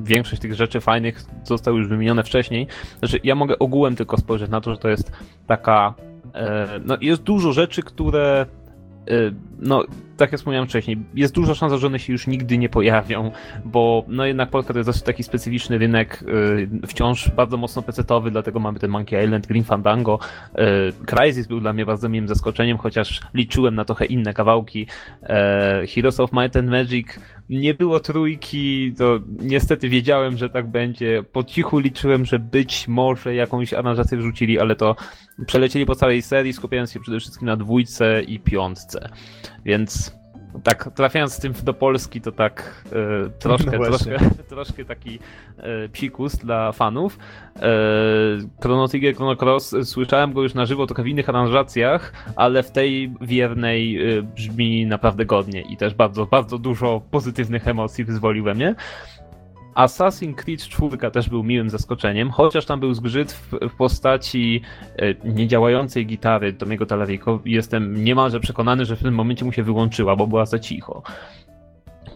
większość tych rzeczy fajnych zostały już wymienione wcześniej. Znaczy ja mogę ogółem tylko spojrzeć na to, że to jest taka... E, no jest dużo rzeczy, które no, tak jak wspomniałem wcześniej, jest duża szansa, że one się już nigdy nie pojawią, bo no jednak Polska to jest dosyć taki specyficzny rynek, y, wciąż bardzo mocno pecetowy, dlatego mamy ten Monkey Island, Green Fandango. Y, Crysis był dla mnie bardzo miłym zaskoczeniem, chociaż liczyłem na trochę inne kawałki. Heroes of Might and Magic nie było trójki, to niestety wiedziałem, że tak będzie. Po cichu liczyłem, że być może jakąś aranżację wrzucili, ale to przelecieli po całej serii, skupiając się przede wszystkim na dwójce i piątce. Więc tak, trafiając z tym do Polski, to tak e, troszkę, no troszkę, troszkę taki e, psikus dla fanów. E, Chrono Trigger, Chrono Cross, słyszałem go już na żywo trochę w innych aranżacjach, ale w tej wiernej e, brzmi naprawdę godnie i też bardzo, bardzo dużo pozytywnych emocji wyzwolił we mnie. Assassin's Creed 4 też był miłym zaskoczeniem, chociaż tam był zgrzyt w, w postaci e, niedziałającej gitary Tomiego Talarico. Jestem niemalże przekonany, że w tym momencie mu się wyłączyła, bo była za cicho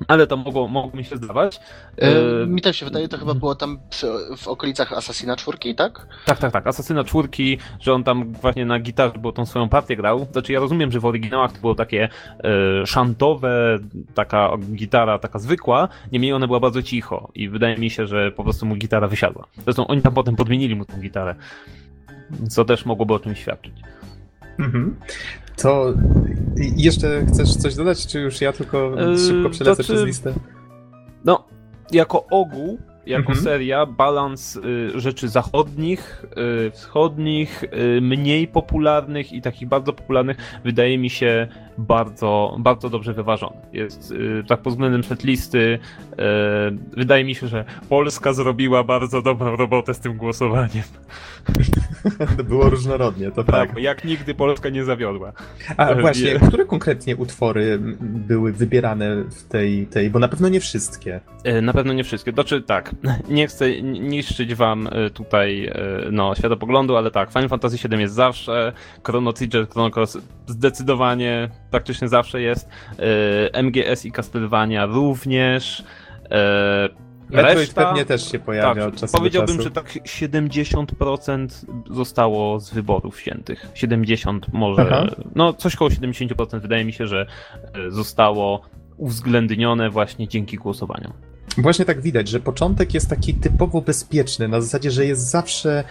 ale to mogło, mogło mi się zdawać. Yy, mi też się wydaje, to chyba było tam przy, w okolicach Assassina 4, tak? Tak, tak, tak. Assassina 4, że on tam właśnie na gitarze, bo tą swoją partię grał. Znaczy ja rozumiem, że w oryginałach to było takie yy, szantowe, taka gitara taka zwykła, niemniej ona była bardzo cicho i wydaje mi się, że po prostu mu gitara wysiadła. Zresztą oni tam potem podmienili mu tą gitarę, co też mogłoby o tym świadczyć. Mhm. To jeszcze chcesz coś dodać, czy już ja tylko yy, szybko przelecę czy... przez listę? No, jako ogół, jako mhm. seria, balans y, rzeczy zachodnich, y, wschodnich, y, mniej popularnych i takich bardzo popularnych wydaje mi się bardzo, bardzo dobrze wyważony. Jest y, tak pod względem setlisty y, wydaje mi się, że Polska zrobiła bardzo dobrą robotę z tym głosowaniem. to było różnorodnie, to tak. tak. Jak nigdy Polska nie zawiodła. A właśnie, które konkretnie utwory były wybierane w tej, tej, bo na pewno nie wszystkie. E, na pewno nie wszystkie. Znaczy tak, nie chcę niszczyć wam e, tutaj e, no, światopoglądu, ale tak, Final Fantasy VII jest zawsze, Chrono Trigger, Chrono Cross zdecydowanie praktycznie zawsze jest, MGS i Castlevania również, Metroid Reszta, pewnie też się pojawia tak, Powiedziałbym, że tak 70% zostało z wyborów wziętych. 70 może, Aha. no coś koło 70% wydaje mi się, że zostało uwzględnione właśnie dzięki głosowaniom. Właśnie tak widać, że początek jest taki typowo bezpieczny, na zasadzie, że jest zawsze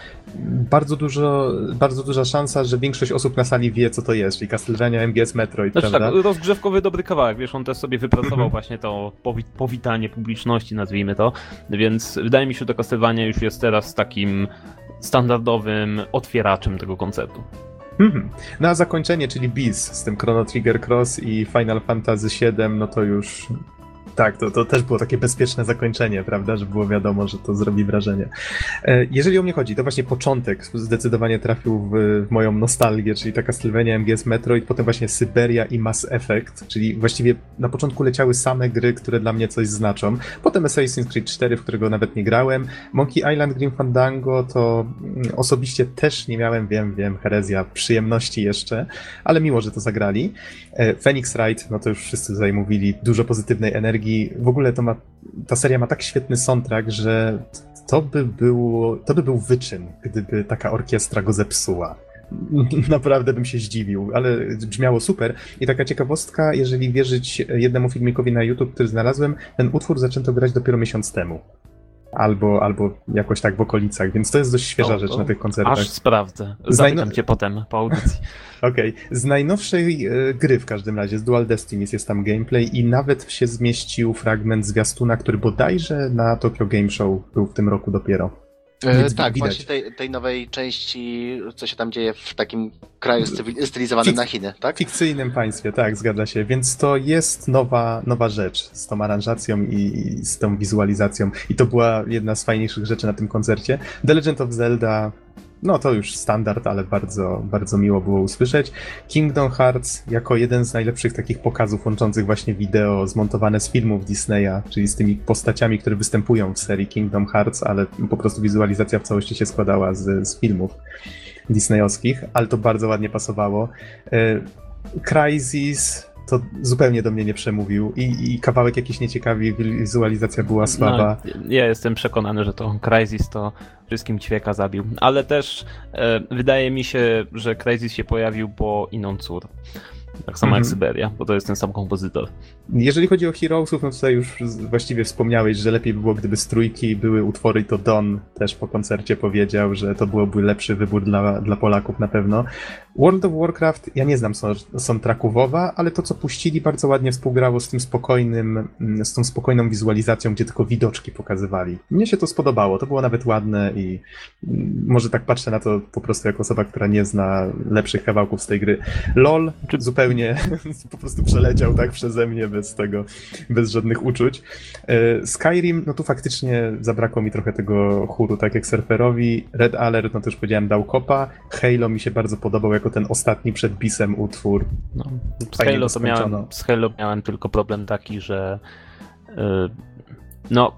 bardzo dużo, bardzo duża szansa, że większość osób na sali wie, co to jest, czyli Castlevania, MGS, Metroid, znaczy prawda? tak, rozgrzewkowy dobry kawałek, wiesz, on też sobie wypracował mhm. właśnie to powitanie publiczności, nazwijmy to, więc wydaje mi się, że to Castlevania już jest teraz takim standardowym otwieraczem tego konceptu. No a zakończenie, czyli Beast z tym Chrono Trigger Cross i Final Fantasy VII, no to już tak, to, to też było takie bezpieczne zakończenie, prawda, że było wiadomo, że to zrobi wrażenie. E, jeżeli o mnie chodzi, to właśnie początek zdecydowanie trafił w, w moją nostalgię, czyli taka Sylvania MGS Metroid, potem właśnie Syberia i Mass Effect, czyli właściwie na początku leciały same gry, które dla mnie coś znaczą. Potem Assassin's Creed 4, w którego nawet nie grałem. Monkey Island Grim Fandango to mm, osobiście też nie miałem, wiem, wiem, herezja, przyjemności jeszcze, ale miło, że to zagrali. E, Phoenix Wright, no to już wszyscy tutaj mówili, dużo pozytywnej energii. W ogóle to ma, ta seria ma tak świetny soundtrack, że to by, było, to by był wyczyn, gdyby taka orkiestra go zepsuła. Naprawdę bym się zdziwił, ale brzmiało super. I taka ciekawostka, jeżeli wierzyć jednemu filmikowi na YouTube, który znalazłem, ten utwór zaczęto grać dopiero miesiąc temu albo, albo jakoś tak w okolicach, więc to jest dość świeża o, rzecz na tych koncertach. Aż sprawdzę. Zapytam cię potem po audycji. Okej. Okay. Z najnowszej e, gry w każdym razie, z Dual Destinies jest tam gameplay i nawet się zmieścił fragment zwiastuna, który bodajże na Tokyo Game Show był w tym roku dopiero. E, tak, widać. właśnie tej, tej nowej części, co się tam dzieje w takim kraju stylizowanym Fik na Chiny, tak? W fikcyjnym państwie, tak, zgadza się. Więc to jest nowa, nowa rzecz z tą aranżacją i, i z tą wizualizacją. I to była jedna z fajniejszych rzeczy na tym koncercie. The Legend of Zelda no to już standard, ale bardzo, bardzo miło było usłyszeć. Kingdom Hearts jako jeden z najlepszych takich pokazów łączących właśnie wideo zmontowane z filmów Disneya, czyli z tymi postaciami, które występują w serii Kingdom Hearts, ale po prostu wizualizacja w całości się składała z, z filmów disneyowskich, ale to bardzo ładnie pasowało. E, Crysis to zupełnie do mnie nie przemówił i, i kawałek jakiś nieciekawy, wizualizacja była słaba. No, ja jestem przekonany, że to Crysis to wszystkim ćwieka zabił, ale też e, wydaje mi się, że Crysis się pojawił po Cur. Tak samo jak mhm. Syberia, bo to jest ten sam kompozytor. Jeżeli chodzi o Heroesów, no tutaj już właściwie wspomniałeś, że lepiej by było, gdyby z trójki były utwory, to Don też po koncercie powiedział, że to byłoby lepszy wybór dla, dla Polaków na pewno. World of Warcraft, ja nie znam soundtracku WoWa, ale to co puścili bardzo ładnie współgrało z tym spokojnym, mm, z tą spokojną wizualizacją, gdzie tylko widoczki pokazywali. Mnie się to spodobało, to było nawet ładne i mm, może tak patrzę na to po prostu jako osoba, która nie zna lepszych kawałków z tej gry. LOL zupełnie po prostu przeleciał tak przeze mnie bez tego, bez żadnych uczuć. E, Skyrim, no tu faktycznie zabrakło mi trochę tego chóru, tak jak surferowi. Red Alert, no to już powiedziałem, dał kopa. Halo mi się bardzo podobał jako ten ostatni przed bisem utwór. No, z, Halo miałem, z Halo miałem tylko problem taki, że yy, no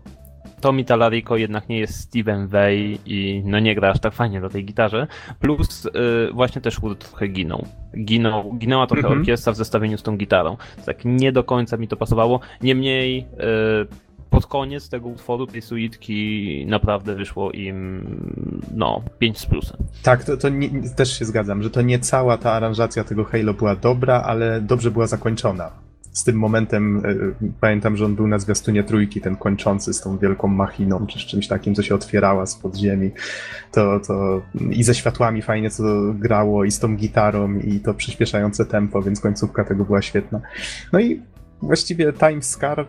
Tommy Talarico jednak nie jest Steven Way i no nie gra aż tak fajnie do tej gitarze. Plus yy, właśnie też chód trochę ginął. ginął. Ginęła trochę mm -hmm. orkiestra w zestawieniu z tą gitarą. Tak nie do końca mi to pasowało. Niemniej yy, pod koniec tego utworu, tej suitki, naprawdę wyszło im no 5 z plusem. Tak, to, to nie, też się zgadzam, że to nie cała ta aranżacja tego Halo była dobra, ale dobrze była zakończona. Z tym momentem, y, pamiętam, że on był na zwiastunie trójki, ten kończący z tą wielką machiną, czy z czymś takim, co się otwierała z podziemi. To, to i ze światłami fajnie co grało, i z tą gitarą, i to przyspieszające tempo, więc końcówka tego była świetna. No i właściwie Time Scar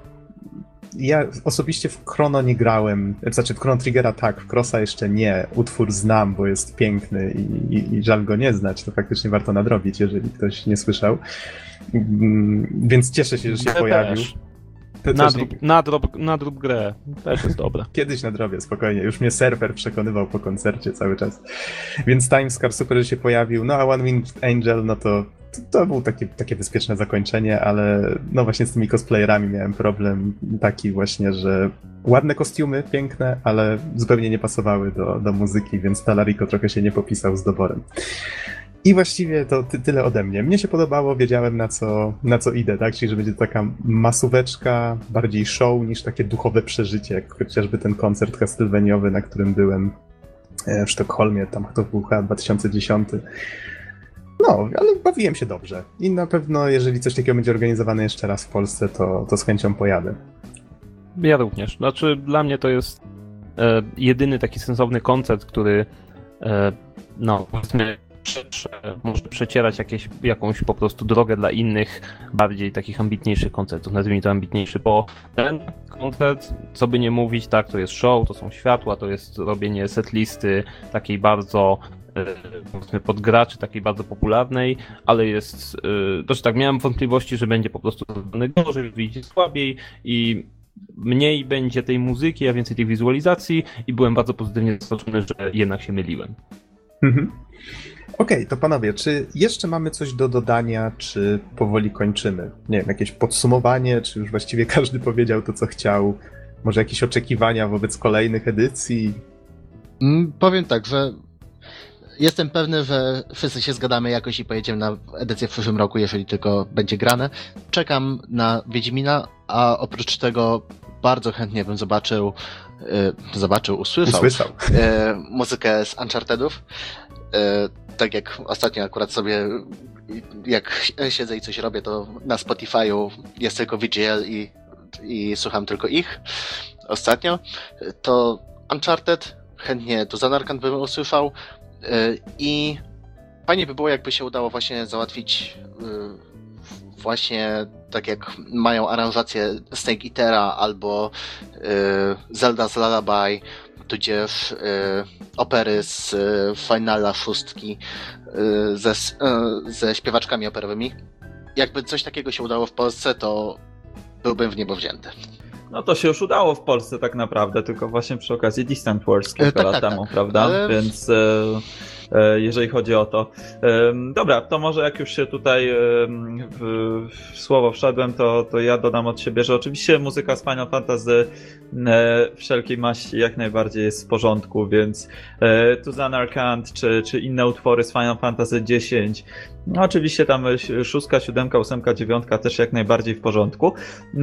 ja osobiście w Chrono nie grałem, znaczy w Chrono Triggera tak, w Crossa jeszcze nie. Utwór znam, bo jest piękny i, i, i żal go nie znać, to faktycznie warto nadrobić, jeżeli ktoś nie słyszał. Mm, więc cieszę się, że się pojawił. nadrób, nie... nadrób, nadrób grę. Też jest dobra. Kiedyś nadrobię, spokojnie. Już mnie serwer przekonywał po koncercie cały czas. Więc Timescar super, że się pojawił. No a One Winged Angel, no to to było takie, takie bezpieczne zakończenie, ale no właśnie z tymi cosplayerami miałem problem taki właśnie, że ładne kostiumy, piękne, ale zupełnie nie pasowały do, do muzyki, więc Talariko trochę się nie popisał z doborem. I właściwie to ty, tyle ode mnie. Mnie się podobało, wiedziałem na co, na co idę, tak? Czyli, że będzie to taka masóweczka, bardziej show niż takie duchowe przeżycie, jak chociażby ten koncert Castlevaniaowy, na którym byłem e, w Sztokholmie, tam to był chyba 2010. No, ale bawiłem się dobrze. I na pewno, jeżeli coś takiego będzie organizowane jeszcze raz w Polsce, to, to z chęcią pojadę. Ja również. Znaczy, dla mnie to jest e, jedyny taki sensowny koncert, który e, no, powiedzmy, może przecierać jakieś, jakąś po prostu drogę dla innych, bardziej takich ambitniejszych koncertów, nazwijmy to ambitniejszy, bo ten koncert, co by nie mówić, tak, to jest show, to są światła, to jest robienie setlisty takiej bardzo powiedzmy pod graczy takiej bardzo popularnej, ale jest, y, też tak, miałem wątpliwości, że będzie po prostu gorzej, że wyjdzie słabiej i mniej będzie tej muzyki, a więcej tej wizualizacji i byłem bardzo pozytywnie zaskoczony, że jednak się myliłem. Mhm. Okej, okay, to panowie, czy jeszcze mamy coś do dodania, czy powoli kończymy? Nie wiem, jakieś podsumowanie, czy już właściwie każdy powiedział to, co chciał? Może jakieś oczekiwania wobec kolejnych edycji? Mm, powiem tak, że jestem pewny, że wszyscy się zgadamy jakoś i pojedziemy na edycję w przyszłym roku, jeżeli tylko będzie grane. Czekam na Wiedźmina, a oprócz tego bardzo chętnie bym zobaczył, y, zobaczył, usłyszał, usłyszał. Y, muzykę z Unchartedów. Y, tak jak ostatnio akurat sobie, jak siedzę i coś robię, to na Spotify'u jest tylko VGL i, i słucham tylko ich. Ostatnio to Uncharted, chętnie to Zanarkand bym usłyszał. E, I fajnie by było, jakby się udało właśnie załatwić e, właśnie tak jak mają aranżację Snake Eatera albo e, Zelda's Lullaby, tudzież opery z Finala szóstki ze, ze śpiewaczkami operowymi. Jakby coś takiego się udało w Polsce, to byłbym w niebo wzięty. No to się już udało w Polsce tak naprawdę, tylko właśnie przy okazji Distant Wars kilka tak, lat tak, temu, tak. prawda? Ale... Więc e, e, jeżeli chodzi o to. E, dobra, to może jak już się tutaj w, w słowo wszedłem, to, to ja dodam od siebie, że oczywiście muzyka z Final Fantasy wszelkiej maści jak najbardziej jest w porządku, więc Tuzan Arcant czy, czy inne utwory z Final Fantasy X no oczywiście tam szóstka, siódemka, ósemka, dziewiątka też jak najbardziej w porządku.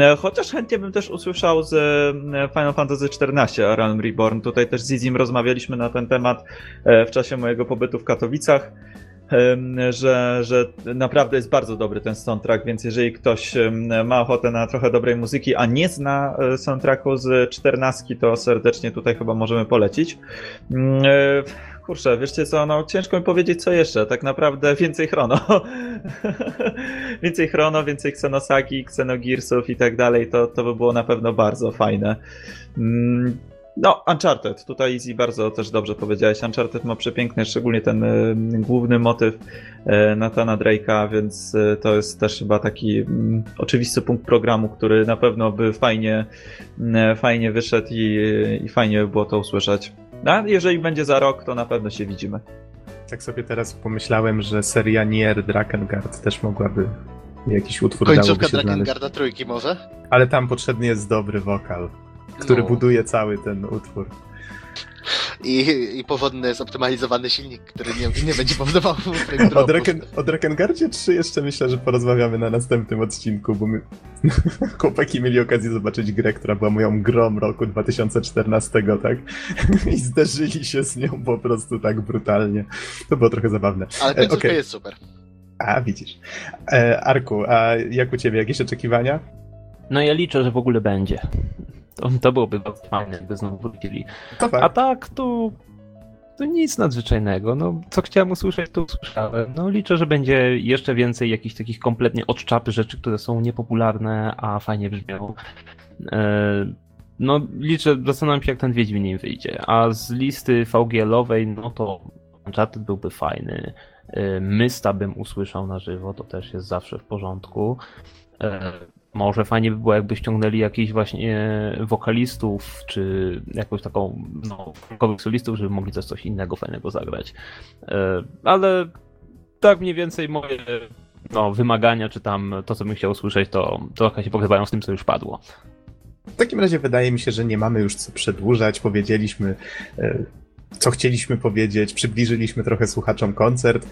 E, chociaż chętnie bym też usłyszał z e, Final Fantasy XIV Realm Reborn. Tutaj też z Izim rozmawialiśmy na ten temat e, w czasie mojego pobytu w Katowicach że, że naprawdę jest bardzo dobry ten soundtrack, więc jeżeli ktoś ma ochotę na trochę dobrej muzyki, a nie zna soundtracku z czternastki, to serdecznie tutaj chyba możemy polecić. Mm, kurczę, wieszcie co, no ciężko mi powiedzieć co jeszcze, tak naprawdę więcej chrono. więcej chrono, więcej Xenosagi, Xenogearsów i tak dalej, to, to by było na pewno bardzo fajne. Mm, no, Uncharted, tutaj Easy bardzo też dobrze powiedziałeś. Uncharted ma przepiękny, szczególnie ten y, główny motyw y, Nathana Drake'a, więc y, to jest też chyba taki y, oczywisty punkt programu, który na pewno by fajnie, fajnie wyszedł i, i fajnie by było to usłyszeć. A jeżeli będzie za rok, to na pewno się widzimy. Tak sobie teraz pomyślałem, że seria Nier Drakengard też mogłaby jakiś utwór Końcówka Drakengarda trójki może? Ale tam potrzebny jest dobry wokal, który no. buduje cały ten utwór. I, i powodny, zoptymalizowany silnik, który nie, nie będzie powodował o, Draken, o Drakengardzie 3 jeszcze myślę, że porozmawiamy na następnym odcinku, bo my chłopaki mieli okazję zobaczyć grę, która była moją grą roku 2014, tak? I zderzyli się z nią po prostu tak brutalnie. To było trochę zabawne. Ale końcówka okay. jest super. A, widzisz. E, Arku, a jak u ciebie? Jakieś oczekiwania? No ja liczę, że w ogóle będzie. To, to byłoby bardzo fajne, jakby znowu wrócili. A tak, to, to nic nadzwyczajnego. No, co chciałem usłyszeć, to usłyszałem. No, liczę, że będzie jeszcze więcej jakichś takich kompletnie od czapy rzeczy, które są niepopularne, a fajnie brzmią. E, no, liczę, zastanawiam się, jak ten Wiedźmin im wyjdzie. A z listy VGL-owej, no to Uncharted byłby fajny. E, Mysta bym usłyszał na żywo, to też jest zawsze w porządku. Może fajnie by było, jakby ściągnęli jakichś właśnie wokalistów, czy jakąś taką, no, solistów, żeby mogli też coś innego fajnego zagrać. E, ale tak mniej więcej moje no, wymagania, czy tam to, co bym chciał usłyszeć, to trochę się pokrywają z tym, co już padło. W takim razie wydaje mi się, że nie mamy już co przedłużać. Powiedzieliśmy, e, co chcieliśmy powiedzieć, przybliżyliśmy trochę słuchaczom koncert.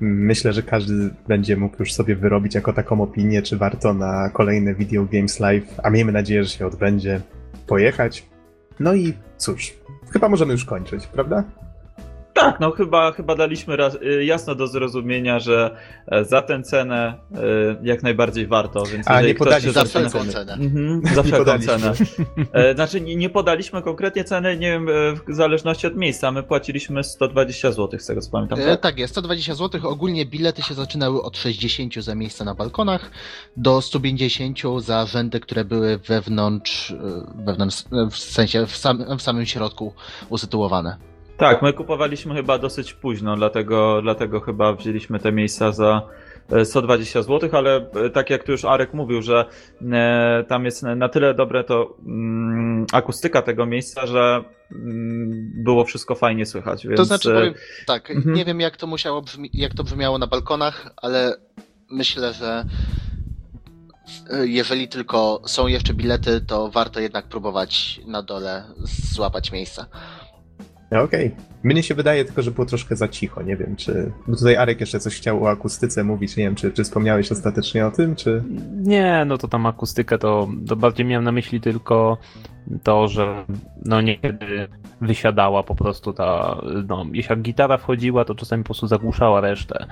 Myślę, że każdy będzie mógł już sobie wyrobić jako taką opinię, czy warto na kolejne Video Games Live, a miejmy nadzieję, że się odbędzie, pojechać. No i cóż, chyba możemy już kończyć, prawda? Tak, no chyba, chyba daliśmy raz, y, jasno do zrozumienia, że e, za tę cenę y, jak najbardziej warto. Więc A nie podaliśmy za wszelką cenę. Mhm, za wszelką cenę. E, znaczy nie, nie, podaliśmy konkretnie ceny, nie wiem, e, w zależności od miejsca. My płaciliśmy 120 zł, z tego co pamiętam. Tak? tak jest, 120 zł. Ogólnie bilety się zaczynały od 60 za miejsca na balkonach do 150 za rzędy, które były wewnątrz, wewnątrz w sensie w, sam, w samym środku usytuowane. Tak, my kupowaliśmy chyba dosyć późno, dlatego, dlatego chyba wzięliśmy te miejsca za 120 e, zł, ale e, tak jak tu już Arek mówił, że e, tam jest na tyle dobre to mm, akustyka tego miejsca, że mm, było wszystko fajnie słychać. Więc... To znaczy, powiem, tak, mhm. nie wiem jak to musiało brzmi, jak to brzmiało na balkonach, ale myślę, że jeżeli tylko są jeszcze bilety, to warto jednak próbować na dole złapać miejsca. Okej. Okay. Mnie się wydaje tylko, że było troszkę za cicho. Nie wiem, czy. Bo tutaj Arek jeszcze coś chciał o akustyce mówić. Nie wiem, czy, czy wspomniałeś ostatecznie o tym, czy. Nie, no to tam akustykę to, to bardziej miałem na myśli tylko to, że no niekiedy wysiadała po prostu ta. No, jeśli gitara wchodziła, to czasami po prostu zagłuszała resztę.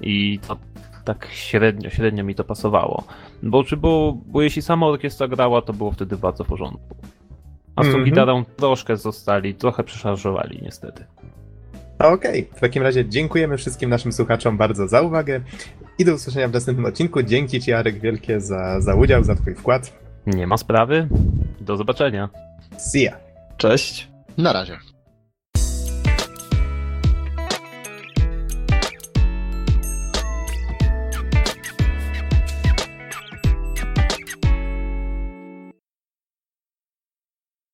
I to tak średnio, średnio mi to pasowało. Bo, czy, bo, bo jeśli sama orkiestra grała, to było wtedy bardzo w porządku. A z tą mm -hmm. gitarą troszkę zostali, trochę przeszarżowali niestety. Okej, okay. w takim razie dziękujemy wszystkim naszym słuchaczom bardzo za uwagę i do usłyszenia w następnym odcinku. Dzięki Ci, Jarek, wielkie za, za udział, za Twój wkład. Nie ma sprawy. Do zobaczenia. See ya. Cześć. Na razie.